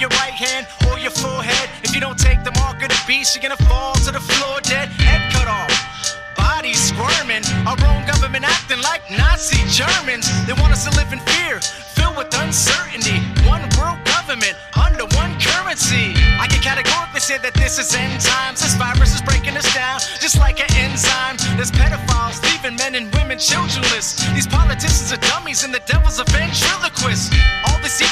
your right hand or your forehead? If you don't take the mark of the beast, you're gonna fall to the floor dead, head cut off. Bodies squirming, our own government acting like Nazi Germans. They want us to live in fear, filled with uncertainty. One world government under one currency. I can categorically say that this is end times. This virus is breaking us down, just like an enzyme. There's pedophiles leaving men and women childrenless. These politicians are dummies and the devil's a ventriloquist.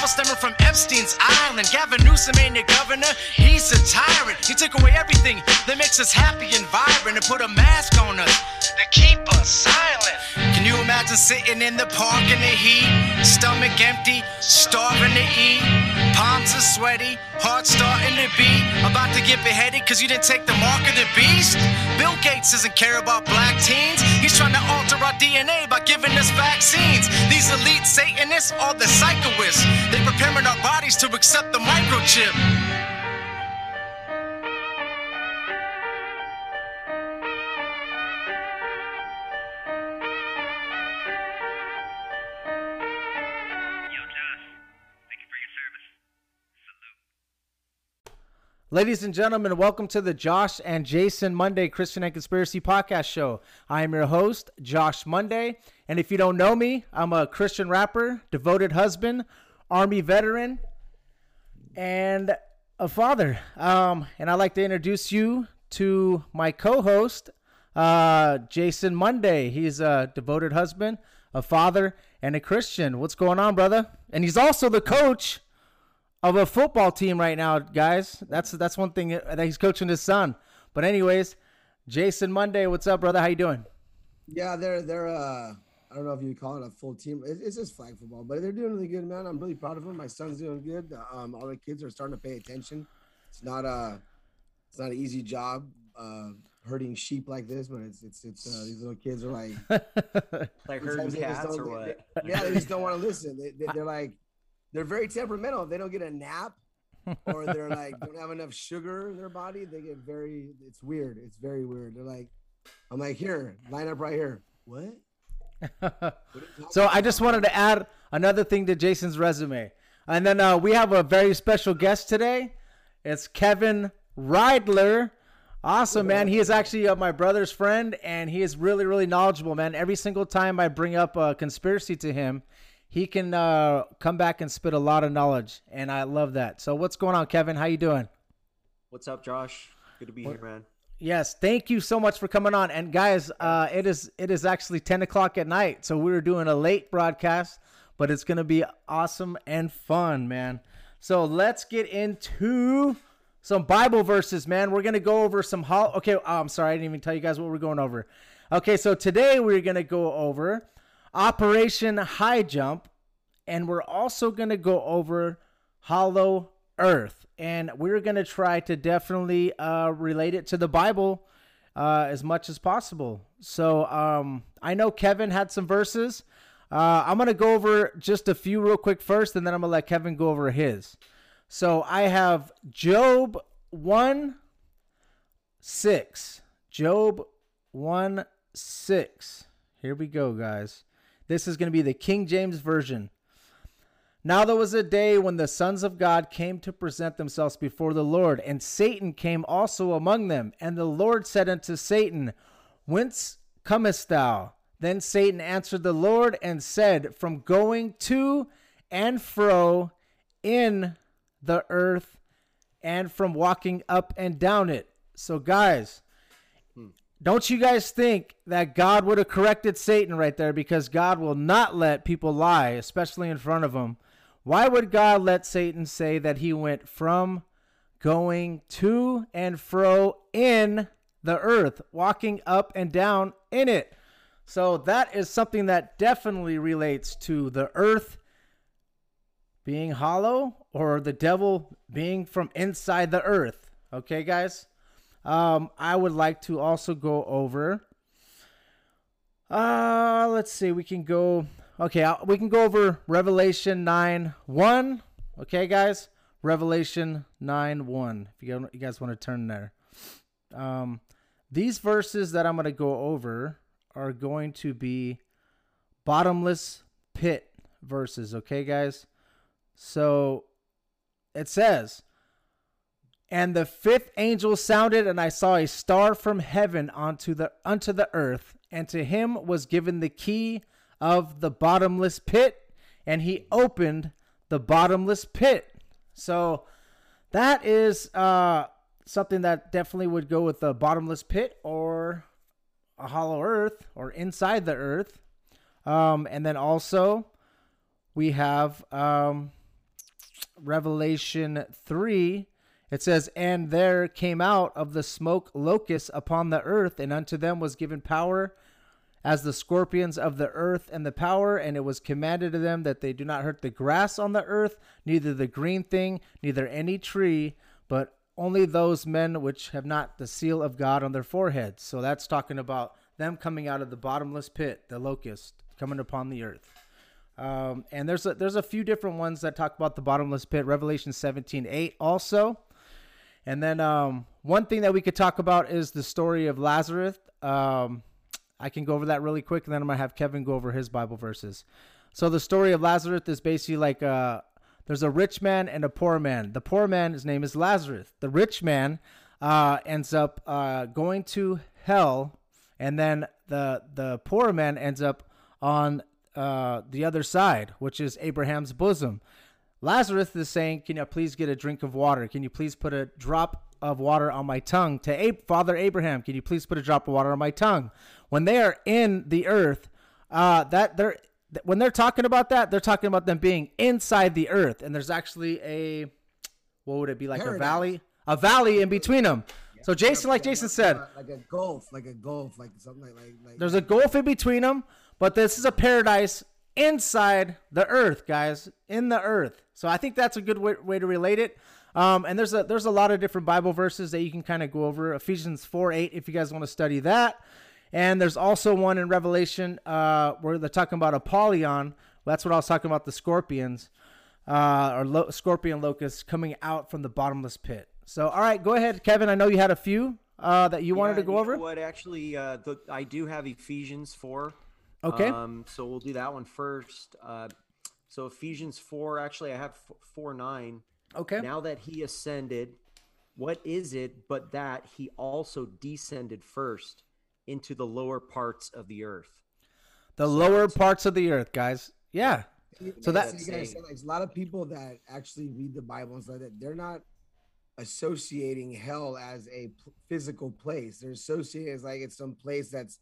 All stemming from Epstein's Island. Gavin Newsom ain't your governor, he's a tyrant. He took away everything that makes us happy and vibrant and put a mask on us to keep us silent. Can you imagine sitting in the park in the heat? Stomach empty, starving to eat. Palms are sweaty, heart starting to beat. About to get beheaded cause you didn't take the mark of the beast? Bill Gates doesn't care about black teens. He's trying to alter our DNA by giving us vaccines. These elite Satanists are the psychoists. They preparing our bodies to accept the microchip. Ladies and gentlemen, welcome to the Josh and Jason Monday Christian and Conspiracy Podcast Show. I am your host, Josh Monday. And if you don't know me, I'm a Christian rapper, devoted husband, Army veteran, and a father. Um, and I'd like to introduce you to my co host, uh, Jason Monday. He's a devoted husband, a father, and a Christian. What's going on, brother? And he's also the coach of a football team right now, guys. That's that's one thing that he's coaching his son. But anyways, Jason Monday, what's up, brother? How you doing? Yeah, they're they're uh I don't know if you call it a full team. It, it's just flag football, but they're doing really good, man. I'm really proud of them. My son's doing good. Um, all the kids are starting to pay attention. It's not a it's not an easy job uh herding sheep like this, but it's it's it's uh, these little kids are like like herding sometimes they just cats or what? they- yeah, they just don't want to listen. They, they, they're like they're very temperamental. If they don't get a nap or they're like don't have enough sugar in their body, they get very. It's weird. It's very weird. They're like, I'm like, here, line up right here. What? What So I just wanted to add another thing to Jason's resume. And then uh, we have a very special guest today. It's Kevin Reidler. Awesome, man. He is actually uh, my brother's friend, and he is really, really knowledgeable, man. Every single time I bring up a conspiracy to him, he can uh, come back and spit a lot of knowledge, and I love that. So what's going on, Kevin? How you doing? What's up, Josh? Good to be here, man. Yes, thank you so much for coming on. And guys, uh, it is it is actually ten o'clock at night, so we are doing a late broadcast, but it's gonna be awesome and fun, man. So let's get into some Bible verses, man. We're gonna go over some. Hol- okay, oh, I'm sorry, I didn't even tell you guys what we're going over. Okay, so today we're gonna go over Operation High Jump, and we're also gonna go over Hollow Earth, and we're gonna try to definitely uh, relate it to the Bible uh, as much as possible. So um, I know Kevin had some verses. Uh, I'm gonna go over just a few real quick first, and then I'm gonna let Kevin go over his. So I have Job one six. Job one six. Here we go, guys. This is gonna be the King James version. Now there was a day when the sons of God came to present themselves before the Lord, and Satan came also among them. And the Lord said unto Satan, Whence comest thou? Then Satan answered the Lord and said, From going to and fro in the earth, and from walking up and down it. So, guys, hmm. don't you guys think that God would have corrected Satan right there because God will not let people lie, especially in front of him? Why would God let Satan say that he went from going to and fro in the earth, walking up and down in it? So that is something that definitely relates to the earth being hollow or the devil being from inside the earth. Okay, guys. Um, I would like to also go over. Uh, let's see. We can go. Okay, we can go over Revelation nine one. Okay, guys. Revelation nine one. If you guys, you guys want to turn there. Um, these verses that I'm going to go over are going to be bottomless pit verses. Okay, guys. So it says, and the fifth angel sounded, and I saw a star from heaven onto the unto the earth, and to him was given the key of the bottomless pit, and he opened the bottomless pit. So that is uh, something that definitely would go with the bottomless pit or a hollow earth or inside the earth. Um, and then also we have um, Revelation 3. It says, And there came out of the smoke locusts upon the earth, and unto them was given power as the scorpions of the earth and the power, and it was commanded to them that they do not hurt the grass on the earth, neither the green thing, neither any tree, but only those men which have not the seal of God on their foreheads. So that's talking about them coming out of the bottomless pit, the locust coming upon the earth. Um, and there's a, there's a few different ones that talk about the bottomless pit. Revelation 17, 8 also. And then um, one thing that we could talk about is the story of Lazarus. Um, I can go over that really quick, and then I'm gonna have Kevin go over his Bible verses. So the story of Lazarus is basically like uh, there's a rich man and a poor man. The poor man, his name is Lazarus. The rich man uh, ends up uh, going to hell, and then the the poor man ends up on uh, the other side, which is Abraham's bosom. Lazarus is saying, Can you please get a drink of water? Can you please put a drop of water on my tongue? To Ab- Father Abraham, can you please put a drop of water on my tongue? When they are in the earth, uh, that they're when they're talking about that, they're talking about them being inside the earth, and there's actually a what would it be like a valley, a valley in between them. So Jason, like Jason said, like a gulf, like a gulf, like something like like. like there's a gulf in between them, but this is a paradise inside the earth, guys, in the earth. So I think that's a good way, way to relate it. Um, and there's a there's a lot of different Bible verses that you can kind of go over. Ephesians four eight, if you guys want to study that. And there's also one in Revelation uh, where they're talking about Apollyon. That's what I was talking about the scorpions uh, or lo- scorpion locusts coming out from the bottomless pit. So, all right, go ahead, Kevin. I know you had a few uh, that you wanted to go over. What actually? Uh, the, I do have Ephesians four. Okay. Um, so we'll do that one first. Uh, so Ephesians four. Actually, I have f- four nine. Okay. Now that he ascended, what is it but that he also descended first into the lower parts of the earth? The lower parts of the earth, guys. Yeah. So that- you guys said, like, a lot of people that actually read the Bible and stuff that they're not associating hell as a p- physical place. They're associating as like it's some place that's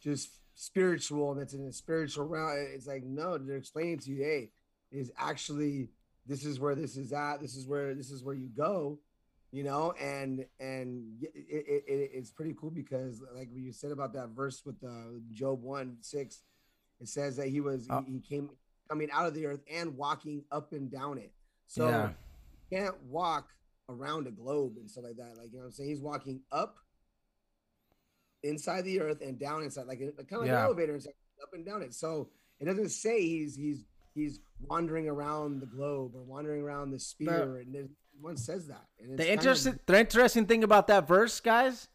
just spiritual and it's in a spiritual realm. It's like no, they're explaining to you, hey, is actually this is where this is at. This is where this is where you go. You know, and and it, it, it, it's pretty cool because like you said about that verse with the Job one six, it says that he was Oh. he, uh, he came coming out of the earth and walking up and down it. So Yeah. you can't walk around a globe and stuff like that. Like you know what I'm saying? He's walking up inside the earth and down inside, like, kind of like Yeah. an elevator inside, up and down it. So it doesn't say he's he's he's wandering around the globe or wandering around the sphere, and one says that. The kind of- interesting, the interesting thing about that verse, guys,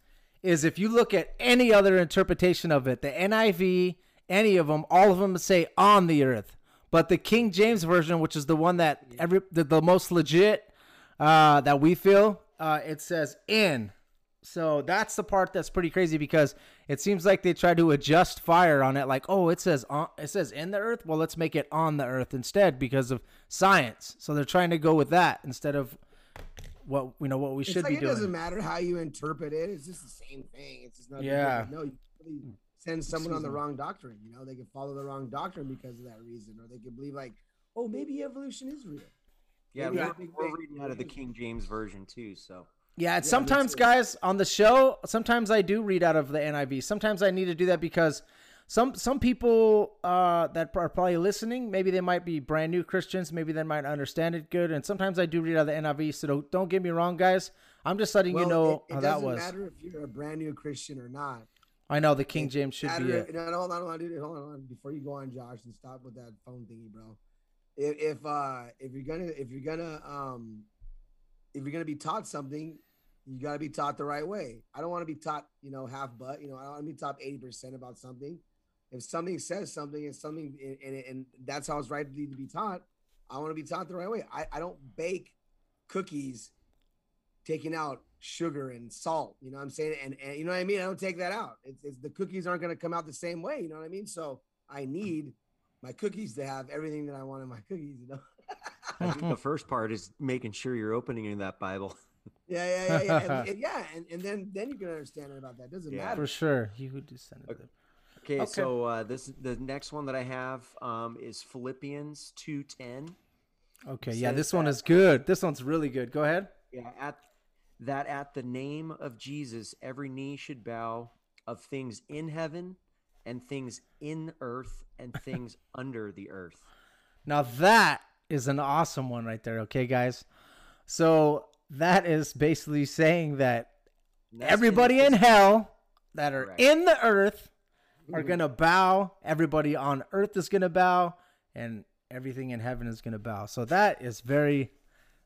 is if you look at any other interpretation of it, the NIV, any of them, all of them say on the earth. But the King James version, which is the one that every the, the most legit uh, that we feel, uh, it says in. So that's the part that's pretty crazy because it seems like they try to adjust fire on it. Like, oh, it says on, it says in the earth. Well, let's make it on the earth instead because of science. So they're trying to go with that instead of what you know what we it's should like be it doing. doesn't matter how you interpret it. It's just the same thing. It's just not. Yeah. No, you really send someone on the wrong doctrine. You know, they can follow the wrong doctrine because of that reason, or they can believe like, oh, maybe evolution is real. Yeah, Maybe we're, a big we're reading out of the King James version too. So Yeah, and Yeah, sometimes, guys, on the show, sometimes I do read out of the NIV. Sometimes I need to do that because some some people uh, that are probably listening, maybe they might be brand new Christians, maybe they might understand it good. And sometimes I do read out of the NIV, so don't, don't get me wrong, guys. I'm just letting Well, you know it, it how that doesn't matter if you're a brand new Christian or not. I know the King It James should be it. No, hold on, hold on, dude. Hold on, hold on. Before you go on, Josh, and stop with that phone thingy, bro. If if uh if you're gonna if you're gonna um if you're gonna be taught something, you gotta be taught the right way. I don't want to be taught, you know, half butt. You know, I don't want to be taught eighty percent about something. If something says something and something and, and, and that's how it's right to be taught, I want to be taught the right way. I, I don't bake cookies taking out sugar and salt. You know what I'm saying? And, and you know what I mean? I don't take that out. It's, it's the cookies aren't going to come out the same way. You know what I mean? So I need my cookies to have everything that I want in my cookies. You know? I think the first part is making sure you're opening in that Bible. yeah, yeah, yeah, yeah, and, and yeah. And, and then then you can understand it about that. Doesn't Yeah. matter. For sure. He who descended. Okay. Okay, Okay. so uh, this the next one that I have um, is Philippians two ten. Okay, yeah, says this one is good. This one's really good. Go ahead. Yeah, at that at the name of Jesus, every knee should bow of things in heaven and things in earth and things under the earth. Now that is an awesome one right there. Okay, guys. So that is basically saying that that's everybody in hell that are Correct. in the earth are Mhm. gonna bow. Everybody on earth is gonna bow, and everything in heaven is gonna bow. So that is very,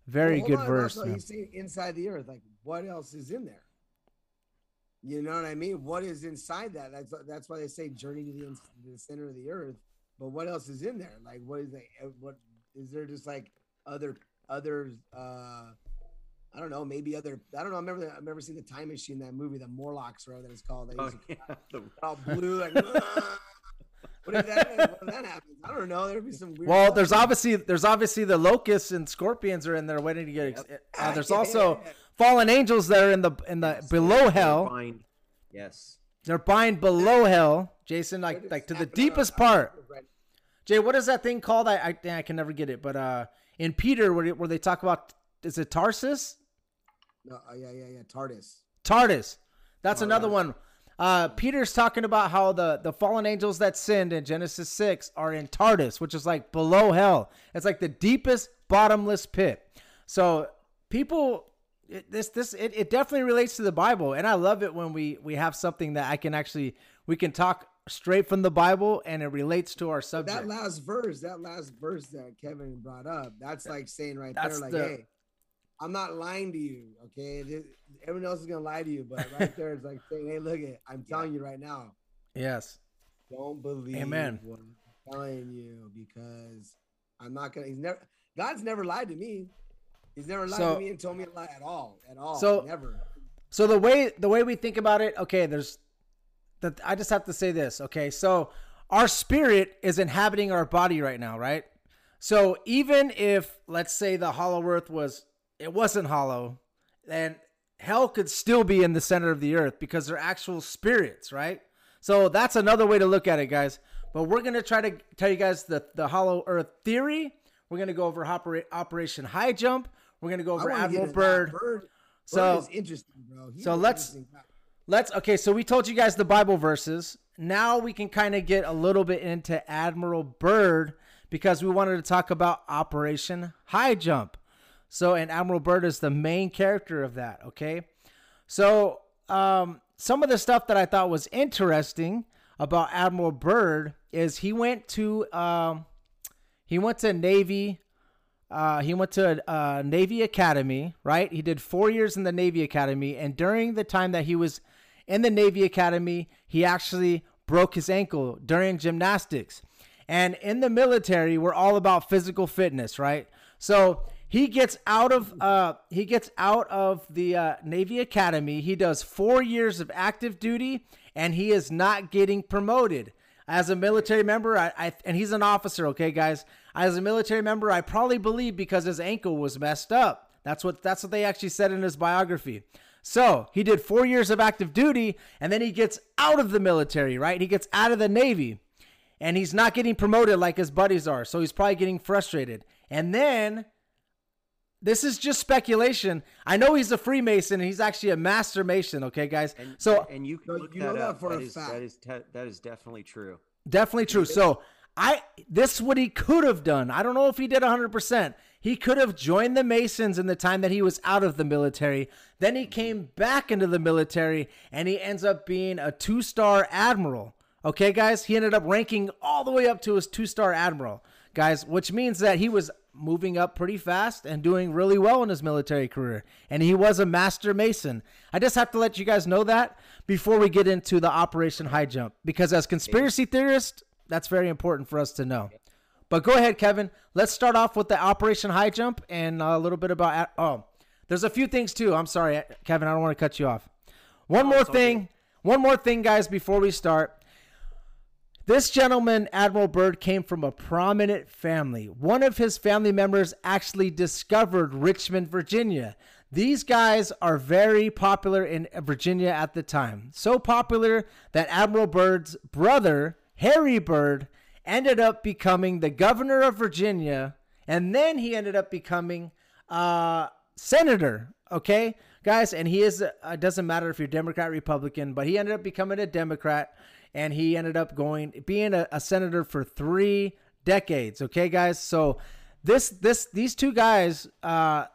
very Well, good on, verse. also. He's saying inside the earth. Like, what else is in there? You know what I mean? What is inside that? That's that's why they say journey to the, the center of the earth. But what else is in there? Like, what is that? What is there? Just like other others? uh I don't know. Maybe other. I don't know. I remember. I remember seeing the Time Machine, that movie, the Morlocks, or whatever it's called. They Oh, yeah, the- all blue. Like, what if that? When that happens, I don't know. There'd be some weird. Well, stuff. there's obviously there's obviously the locusts and scorpions are in there waiting to get. Ex- uh, there's Yeah, also yeah, yeah. fallen angels that are in the in the below hell. Bind. Yes. They're bind below hell, Jason, like like to the deepest part. Right. Jay, what is that thing called? I I, I can never get it, but uh, in Peter, where where they talk about is it Tarsus, No, oh, yeah, yeah, yeah. Tartarus. Tardis? That's Oh, another one. Uh, Peter's talking about how the the fallen angels that sinned in Genesis six are in Tardis, which is like below hell. It's like the deepest, bottomless pit. So people. It, this this it, it definitely relates to the Bible, and I love it when we we have something that I can actually we can talk straight from the Bible and it relates to our subject. That last verse, that last verse that Kevin brought up, that's like saying right That's there, like, the- hey, I'm not lying to you, okay? This- everyone else is gonna lie to you, but right there, it's like saying, hey, look it, I'm telling you right now, yes. don't believe Amen. what I'm telling you because I'm not gonna. He's never. God's never lied to me. He's never lied So- to me and told me a lie at all, at all. So- never. So the way the way we think about it, okay, there's that I just have to say this, okay? So our spirit is inhabiting our body right now, right? So even if let's say the hollow earth was it wasn't hollow, then hell could still be in the center of the earth because they're actual spirits, right? So that's another way to look at it, guys. But we're gonna try to tell you guys the the hollow earth theory. We're gonna go over opera- Operation High Jump. We're gonna go over Admiral. Byrd. Byrd. So- Byrd is interesting, bro. He's so let's- guy. Let's okay, so we told you guys the Bible verses. Now we can kind of get a little bit into Admiral Byrd because we wanted to talk about Operation High Jump. So, and Admiral Byrd is the main character of that, okay? So, um, some of the stuff that I thought was interesting about Admiral Byrd is he went to um, he went to Navy uh, he went to a Navy Academy, right? He did four years in the Navy Academy, and during the time that he was in the Navy Academy, he actually broke his ankle during gymnastics. And in the military, we're all about physical fitness, right? So he gets out of uh, he gets out of the uh, Navy Academy. He does four years of active duty, and he is not getting promoted as a military member, I, I and he's an officer, okay, guys. As a military member, I probably believe because his ankle was messed up. That's what that's what they actually said in his biography. So he did four years of active duty, and then he gets out of the military, right? He gets out of the Navy, and he's not getting promoted like his buddies are. So he's probably getting frustrated. And then this is just speculation. I know he's a Freemason and he's actually a master Mason. Okay, guys. And, so and you can look you know that that up. for that a is- fact. that is te- that is definitely true. Definitely true. So I this is what he could have done. I don't know if he did 100%. He could have joined the Masons in the time that he was out of the military. Then he came back into the military and he ends up being a two-star admiral. Okay, guys? He ended up ranking all the way up to his two-star admiral. Guys, which means that he was moving up pretty fast and doing really well in his military career. And he was a master mason. I just have to let you guys know that before we get into the Operation High Jump. Because as conspiracy theorists, that's very important for us to know. But go ahead, Kevin. Let's start off with the Operation High Jump and uh, a little bit about. Oh, there's a few things too. I'm sorry, Kevin. I don't want to cut you off. One more it's all thing. One more thing, guys, before we start. This gentleman, Admiral Byrd, came from a prominent family. One of his family members actually discovered Richmond, Virginia. These guys are very popular in Virginia at the time. So popular that Admiral Byrd's brother, Harry Byrd, ended up becoming the governor of Virginia, and then he ended up becoming uh, senator. Okay, guys, and he is. Uh, it doesn't matter if you're Democrat, Republican, but he ended up becoming a Democrat, and he ended up going being a, a senator for three decades. Okay, guys, so this this these two guys, uh,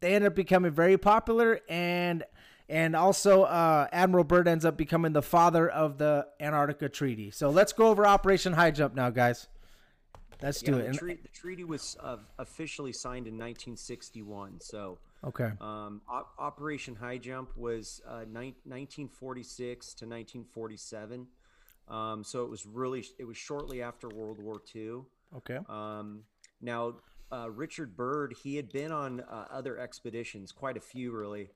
they ended up becoming very popular and. And also, uh, Admiral Byrd ends up becoming the father of the Antarctica Treaty. So let's go over Operation High Jump now, guys. Let's do Yeah, it. the, tre- the treaty was uh, officially signed in 1961. So okay. um, Op- Operation High Jump was uh, nine- 1946 to 1947. Um, so it was really it was shortly after World War II. Okay. Um, now, uh, Richard Byrd, he had been on uh, other expeditions, quite a few really,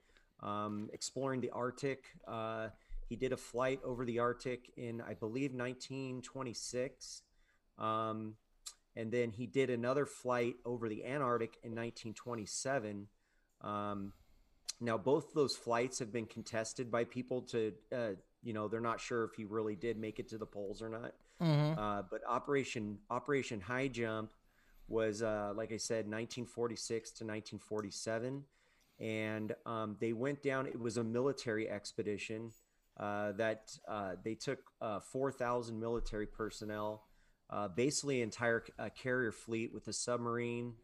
um, exploring the Arctic. Uh, he did a flight over the Arctic in, I believe, 1926. Um, and then he did another flight over the Antarctic in 1927. Um, now, both those flights have been contested by people to, uh, you know, they're not sure if he really did make it to the poles or not. Mm-hmm. Uh, but Operation Operation High Jump was, uh, like I said, 1946 to 1947, and um, they went down. It was a military expedition uh, that uh, they took uh, 4,000 military personnel, uh, basically entire uh, carrier fleet with a submarine,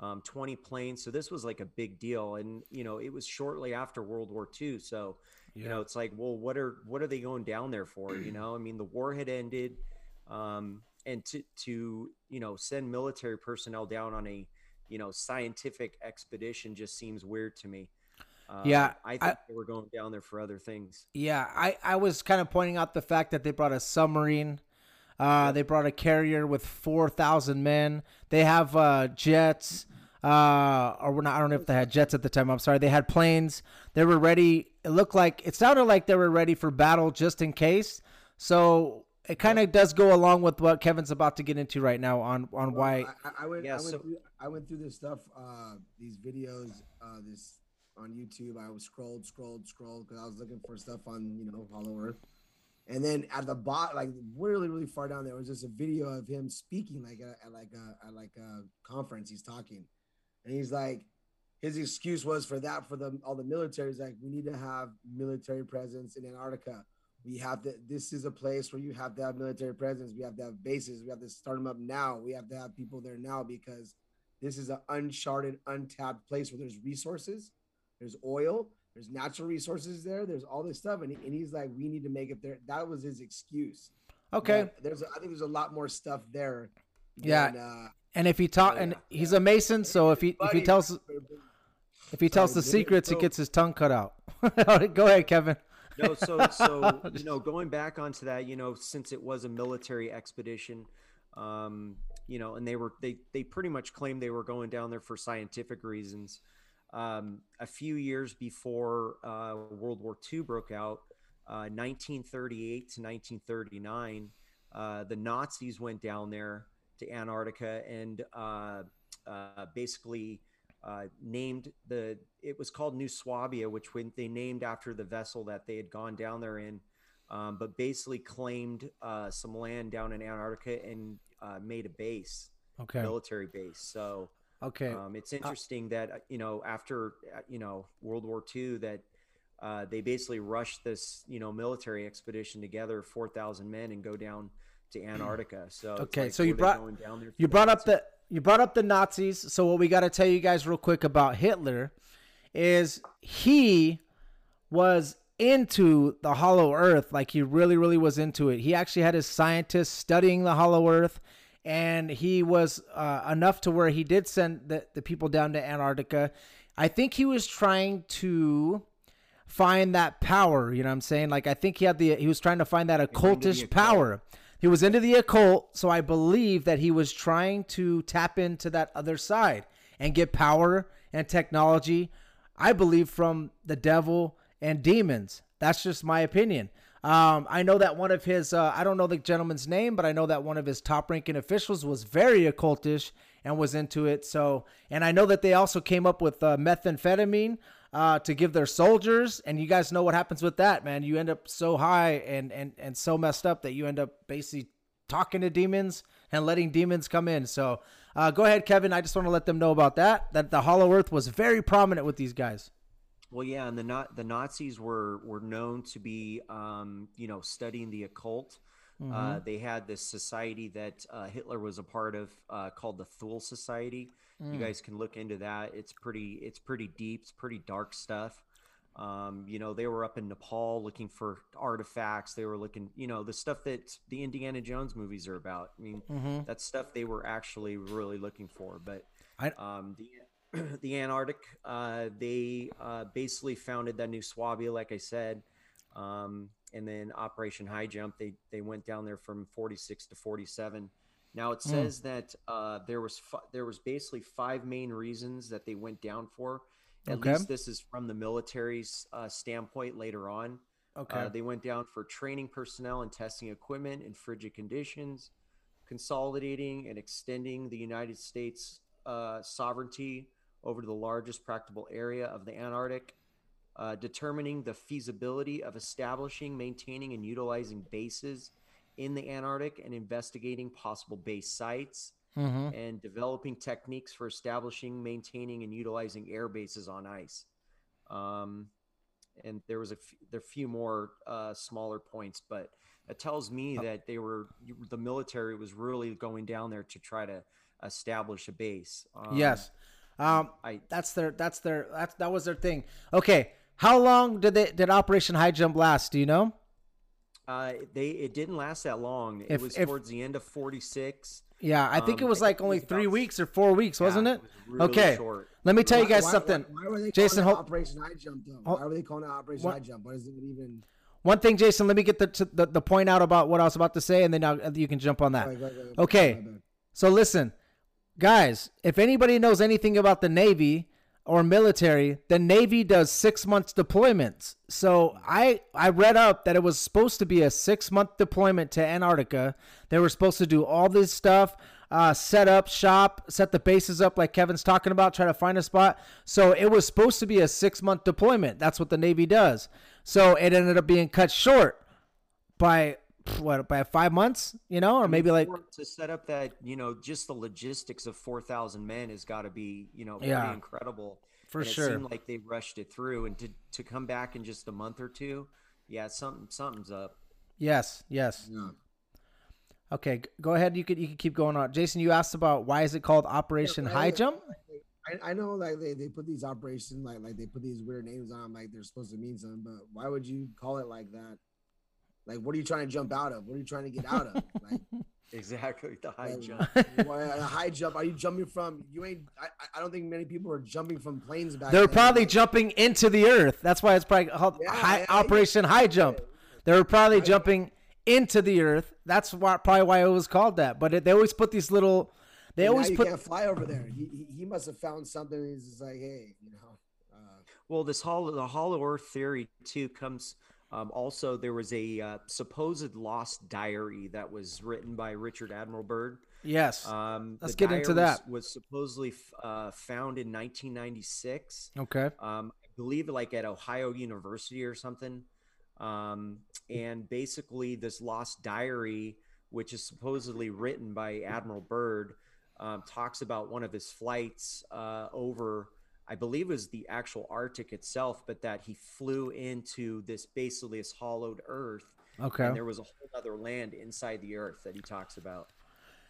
um, 20 planes. So this was like a big deal, and you know it was shortly after World War II. So you know it's like, well, what are what are they going down there for? You know, I mean, the war had ended um, and to to you know send military personnel down on a you know scientific expedition just seems weird to me. Uh, Yeah, I think I- they were going down there for other things. Yeah, I, I was kind of pointing out the fact that they brought a submarine. Uh, They brought a carrier with 4,000 men. They have uh, jets. Uh, or we're not, I don't know if they had jets at the time. I'm sorry. They had planes. They were ready. It looked like, it sounded like they were ready for battle just in case. So it kind of does go along with what Kevin's about to get into right now on, on why. I, I- I went. Yeah, I, went so- through, I went through this stuff. Uh, these videos. Uh, this on YouTube. I was scrolled, scrolled, scrolled because I was looking for stuff on you know Hollow Earth. And then at the bottom, like really, really far down there, was just a video of him speaking, like at, at like a at like a conference. He's talking, and he's like, his excuse was for that for the all the military is like we need to have military presence in Antarctica. We have to. This is a place where you have to have military presence. We have to have bases. We have to start them up now. We have to have people there now because this is an uncharted, untapped place where there's resources, there's oil, there's natural resources there, there's all this stuff, and, and he's like, we need to make it there. That was his excuse. Okay. But there's, I think there's a lot more stuff there. Yeah. than, uh, And if he talk, and he's a Mason, so if he if he tells if he tells Sorry, the dude. secrets, he gets his tongue cut out. Go ahead, Kevin. No, so so you know, going back onto that, you know, since it was a military expedition, um, you know, and they were they they pretty much claimed they were going down there for scientific reasons. Um, a few years before uh, World War II broke out, uh, 1938 to 1939, uh, the Nazis went down there to Antarctica and uh, uh, basically uh, named the it was called New Swabia, which when they named after the vessel that they had gone down there in, um, but basically claimed some land down in Antarctica and uh, made a base, Okay. military base. So Okay. Um, it's interesting that uh, you know after uh, you know World War II that uh, they basically rushed this you know military expedition together, four thousand men, and go down to Antarctica. So Okay, like, so you brought- going down there You brought up the you brought up the Nazis. So what we got to tell you guys real quick about Hitler is he was into the hollow earth like he really really was into it. He actually had his scientists studying the hollow earth and he was uh, enough to where he did send the, the people down to Antarctica. I think he was trying to find that power, you know what I'm saying? Like I think he had the he was trying to find that occultish occult. power. He was into the occult, so I believe that he was trying to tap into that other side and get power and technology. I believe from the devil and demons. That's just my opinion. Um, I know that one of his, uh, I don't know the gentleman's name, but I know that one of his top ranking officials was very occultish and was into it. So, and I know that they also came up with uh, methamphetamine uh, to give their soldiers. And you guys know what happens with that, man. You end up so high and, and, and so messed up that you end up basically talking to demons and letting demons come in. So, uh, go ahead, Kevin. I just want to let them know about that, that the Hollow Earth was very prominent with these guys. Well, yeah, and the not the Nazis were were known to be, um, you know, studying the occult. Uh, they had this society that uh, Hitler was a part of uh, called the Thule Society. You guys can look into that. It's pretty it's pretty deep. It's pretty dark stuff. Um, you know, they were up in Nepal looking for artifacts. They were looking, you know, the stuff that the Indiana Jones movies are about. I mean, that's stuff they were actually really looking for. But I- um, the the Antarctic, uh, they uh, basically founded that new Swabia, like I said, um, and then Operation High Jump. They they went down there from 46 to 47. Now it says that uh, there was fi- there was basically five main reasons that they went down for. At Okay. least this is from the military's uh, standpoint. Later on, Okay. uh, they went down for training personnel and testing equipment in frigid conditions, consolidating and extending the United States uh, sovereignty over the largest practicable area of the Antarctic, uh, determining the feasibility of establishing, maintaining, and utilizing bases in the Antarctic, and investigating possible base sites, mm-hmm. and developing techniques for establishing, maintaining, and utilizing air bases on ice. Um, and there was a f- there few more uh, smaller points, but it tells me that they were the military was really going down there to try to establish a base. Um, yes. Um, I that's their that's their that's that was their thing. Okay, how long did they did Operation High Jump last? Do you know? uh, they it didn't last that long. It was if- towards the end of forty six. Yeah, I think it Um, was like only was three about- weeks or four weeks, wasn't Yeah, it? it was really okay, short. let me tell you guys why- something. Why, why were they Jason, calling it Operation High Jump though? Why were they calling it Operation What- High Jump? What is it even? One thing, Jason, let me get the, to the the point out about what I was about to say, and then I'll, you can jump on that. Go ahead, go ahead, go ahead. Okay. My. So listen, guys, if anybody knows anything about the Navy or military, the Navy does six months deployments. So I I read up that it was supposed to be a six month deployment to Antarctica. They were supposed to do all this stuff, uh, set up shop, set the bases up like Kevin's talking about, try to find a spot. So it was supposed to be a six month deployment. That's what the Navy does. So it ended up being cut short by what by five months, you know, or maybe like to set up that you know just the logistics of 4000 men has got to be you know Yeah. incredible For and sure. it seemed like they rushed it through and to to come back in just a month or two yeah something something's up yes, yes. Yeah. Okay, go ahead. You could you could keep going on. Jason, you asked about why is it called Operation Yeah, High I- Jump? I, I know like they, they put these operations like like they put these weird names on like they're supposed to mean something, but why would you call it like that? Like what are you trying to jump out of? What are you trying to get out of? Like, exactly the high like, jump why- a high jump? Are you jumping from you ain't I, I- I don't think many people are jumping from planes back They're then. probably Like, jumping into the earth. That's why it's probably called Yeah, high, I- I- Operation High Jump. They were probably High- jumping into the earth. That's why probably why it was called that. But it, they always put these little. They now always you put. can't fly over there. He, he, he must have found something. He's just like, hey, you know, uh, well this hollow the hollow earth theory too comes um, also there was a uh, supposed lost diary that was written by richard admiral byrd Yes. um, Let's get into was- that. was supposedly f- uh, found in 1996 okay. um, I believe like at Ohio University or something. Um, and basically, this lost diary, which is supposedly written by Admiral Byrd, um, talks about one of his flights uh, over, I believe it was the actual Arctic itself, but that he flew into this basically this hollowed earth. Okay. And there was a whole other land inside the earth that he talks about.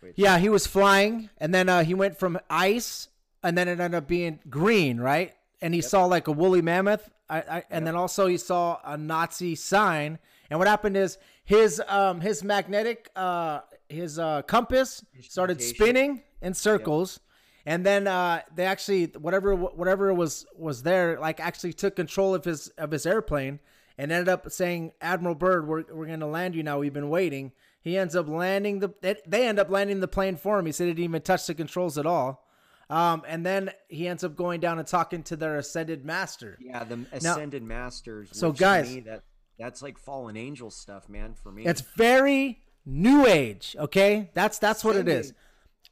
Which, Yeah, he was flying, and then uh, he went from ice, and then it ended up being green, right? And he saw like a woolly mammoth, I, I, and then also he saw a Nazi sign. And what happened is his um, his magnetic uh, his uh, compass started spinning in circles, and then uh, they actually whatever whatever was was there like actually took control of his of his airplane and ended up saying, "Admiral Byrd, we're we're going to land you now. We've been waiting." He ends up landing the. They, they end up landing the plane for him. He said he didn't even touch the controls at all. Um, and then he ends up going down and talking to their ascended master. Yeah, the ascended masters. So, guys- me, that that's like fallen angel stuff, man. For me, It's very new age. Okay, that's that's what it is.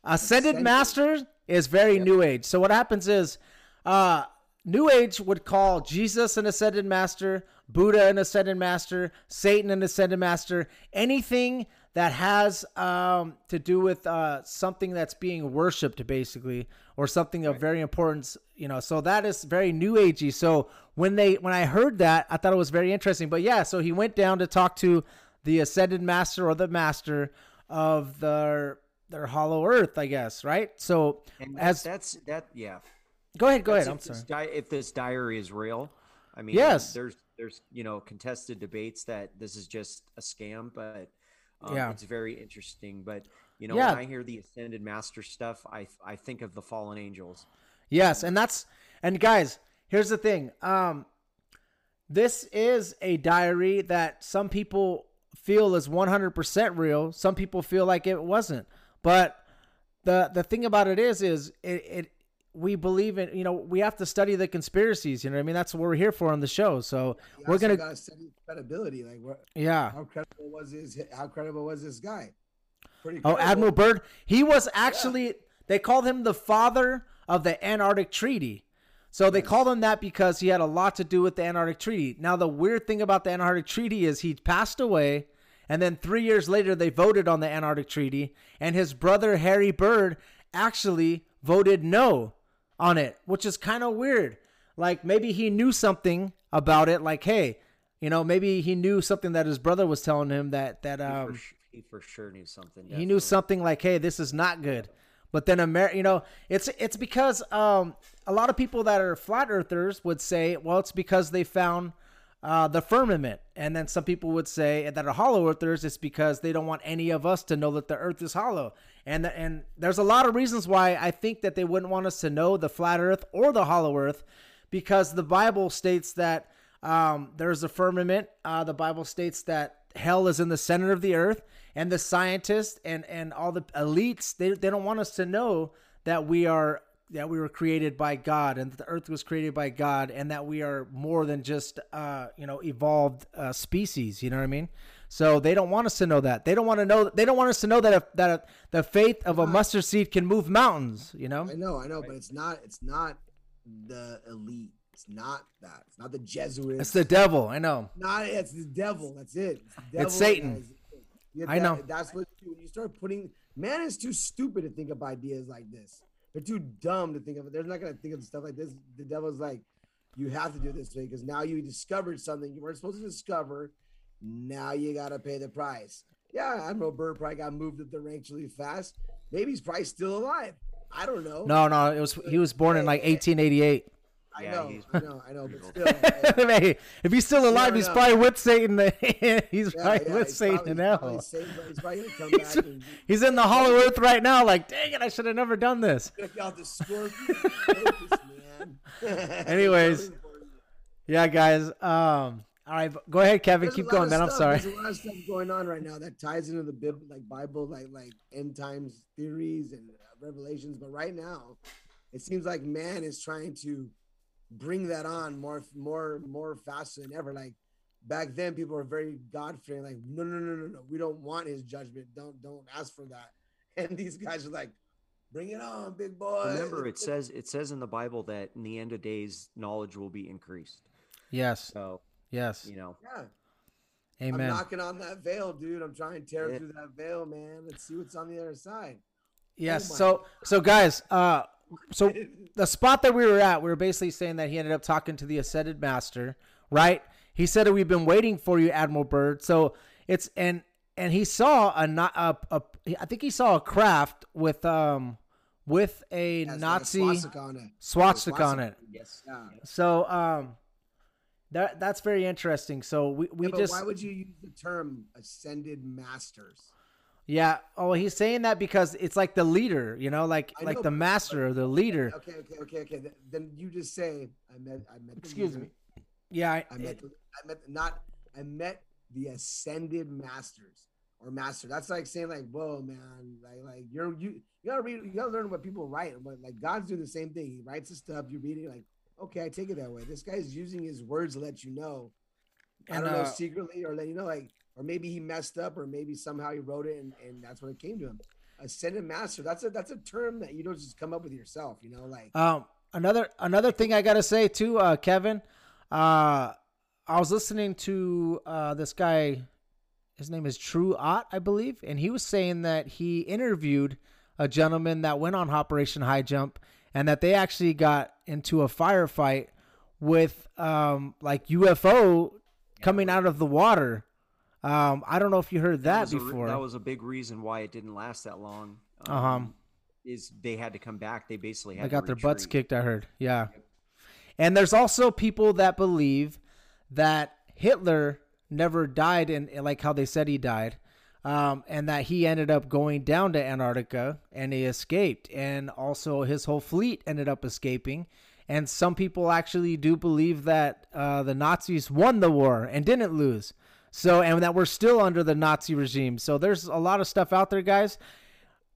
Ascended. Ascended Ascended. master is very new age. So what happens is, uh, new age would call Jesus an ascended master, Buddha an ascended master, Satan an ascended master, anything that has um, to do with uh, something that's being worshipped, basically, or something of very importance. You know, so that is very new agey. So when they when I heard that, I thought it was very interesting. But yeah, so he went down to talk to the ascended master or the master of their their hollow earth, I guess, right? So and as that's that. Yeah, go ahead, go That's ahead. I'm sorry. di- if this diary is real, I mean, Yes. there's there's you know contested debates that this is just a scam, but um, Yeah. it's very interesting. But you know, Yeah. when I hear the ascended master stuff, I I think of the fallen angels. Yes, and that's and guys, here's the thing. Um this is a diary that some people feel is 100% real. Some people feel like it wasn't. But the the thing about it is is it, it we believe in, you know, we have to study the conspiracies, you know what I mean? That's what we're here for on the show. So, You we're going to study credibility. Like, what, yeah. how credible was his? How credible was this guy? Pretty. Oh. Admiral Byrd. He was actually they called him the father of the Antarctic Treaty. So they called him that because he had a lot to do with the Antarctic Treaty. Now the weird thing about the Antarctic Treaty is he passed away and then 3 years later they voted on the Antarctic Treaty and his brother Harry Byrd actually voted no on it, which is kind of weird. Like maybe he knew something about it like hey, you know, maybe he knew something that his brother was telling him that that He, um for, he for sure knew something. he knew something like, "Hey, this is not good." But then, America, you know, it's it's because um, a lot of people that are flat earthers would say, "Well, it's because they found uh, the firmament," and then some people would say that are hollow earthers, it's because they don't want any of us to know that the Earth is hollow. And and there's a lot of reasons why I think that they wouldn't want us to know the flat Earth or the hollow Earth, because the Bible states that um, there's a firmament. Uh, the Bible states that hell is in the center of the earth, and the scientists and and all the elites they, they don't want us to know that we are that we were created by God and that the earth was created by God and that we are more than just uh, you know evolved uh, species. You know what I mean? So they don't want us to know that. They don't want to know. They don't want us to know that a, that a, the faith of a mustard seed can move mountains. You know? I know, I know, but it's not. It's not the elite. It's not that. It's not the Jesuits. It's the devil. I know. not. It's the devil. That's it. It's, It's Satan. that I know. That's what you, when you start putting. Man is too stupid to think of ideas like this. They're too dumb to think of it. They're not gonna think of stuff like this. The devil's like, you have to do this way because now you discovered something you weren't supposed to discover. Now you gotta pay the price. Yeah, Admiral Byrd probably got moved up the ranks really fast. Maybe he's probably still alive. I don't know. No, no. It was he was born in like 1888. I Yeah, know, he's- I know, I know, but still. hey, if he's still alive, he's probably with Satan. he's yeah, probably yeah, with he's Satan probably- in he's hell. but He's probably gonna come He's, back and he's in the hollow earth right now. Like, dang it, I should have never done this. out the scorpion. Anyways. Yeah, guys. Um, all right, go ahead, Kevin. There's Keep going, man. I'm sorry. There's a lot of stuff going on right now that ties into the Bible, like Bible, like like end times theories and uh, revelations. But right now, it seems like man is trying to bring that on more, more, more faster than ever. Like back then, people were very God fearing. Like, no, no, no, no, no. We don't want His judgment. Don't, don't ask for that. And these guys are like, bring it on, big boy. Remember, it says it says in the Bible that in the end of days, knowledge will be increased. Yes, So yes. you know, Yeah. Amen. I'm knocking on that veil, dude. I'm trying to tear Yeah. through that veil, man. Let's see what's on the other side. Yes. Oh so so guys, uh so the spot that we were at, we were basically saying that he ended up talking to the ascended master, right? He said we've been waiting for you, Admiral Byrd. So it's and and he saw a not a, a I think he saw a craft with um with a Has, like, a Nazi swastika on it. swastika on it. Yes. Yeah. So um that that's very interesting. So we, we Yeah, but just why would you use the term ascended masters? Yeah. Oh, he's saying that because it's like the leader, you know, like I like the master or the leader. Okay, okay, okay, okay. Then you just say I met I met Excuse me. Yeah, I, I met the, I met not I met the ascended masters or master. That's like saying like, whoa, man, like like you're you you gotta read you gotta learn what people write. But like God's doing the same thing. He writes the stuff, you read it like, okay, I take it that way. This guy's using his words to let you know. I don't know uh, secretly or let you know like or maybe he messed up or maybe somehow he wrote it and, and that's when it came to him. Ascended master. That's a that's a term that you don't just come up with yourself, you know, like Um, another another thing I gotta say too, uh, Kevin. Uh, I was listening to uh, this guy. His name is True Ott, I believe, and he was saying that he interviewed a gentleman that went on Operation High Jump, and that they actually got into a firefight with um, like UFO coming out of the water. Um, I don't know if you heard that, a before. that was a big reason why it didn't last that long. Um, Uh-huh. Is they had to come back. They basically had They to got their butts kicked, I heard. Yeah. And there's also people that believe that Hitler never died in like how they said he died. Um, and that he ended up going down to Antarctica and he escaped. And also his whole fleet ended up escaping. And some people actually do believe that uh, the Nazis won the war and didn't lose. So, and that we're still under the Nazi regime. So there's a lot of stuff out there, guys.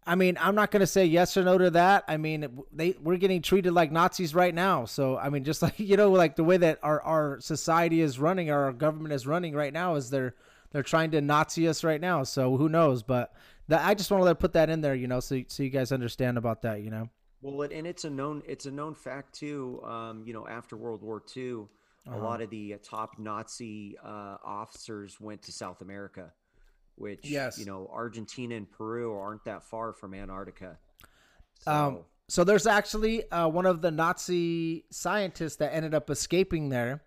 I mean, I'm not going to say yes or no to that. I mean, they we're getting treated like Nazis right now. So, I mean, just like you know, like the way that our, our society is running, our government is running right now, is they're they're trying to Nazi us right now. So who knows? But that I just want to put that in there, you know, so so you guys understand about that, you know. Well, and it's a known it's a known fact too. Um, you know, after World War II, Uh-huh. a lot of the uh, top Nazi uh, officers went to South America, which Yes. you know Argentina and Peru aren't that far from Antarctica. So, Um, so there's actually uh, one of the Nazi scientists that ended up escaping there,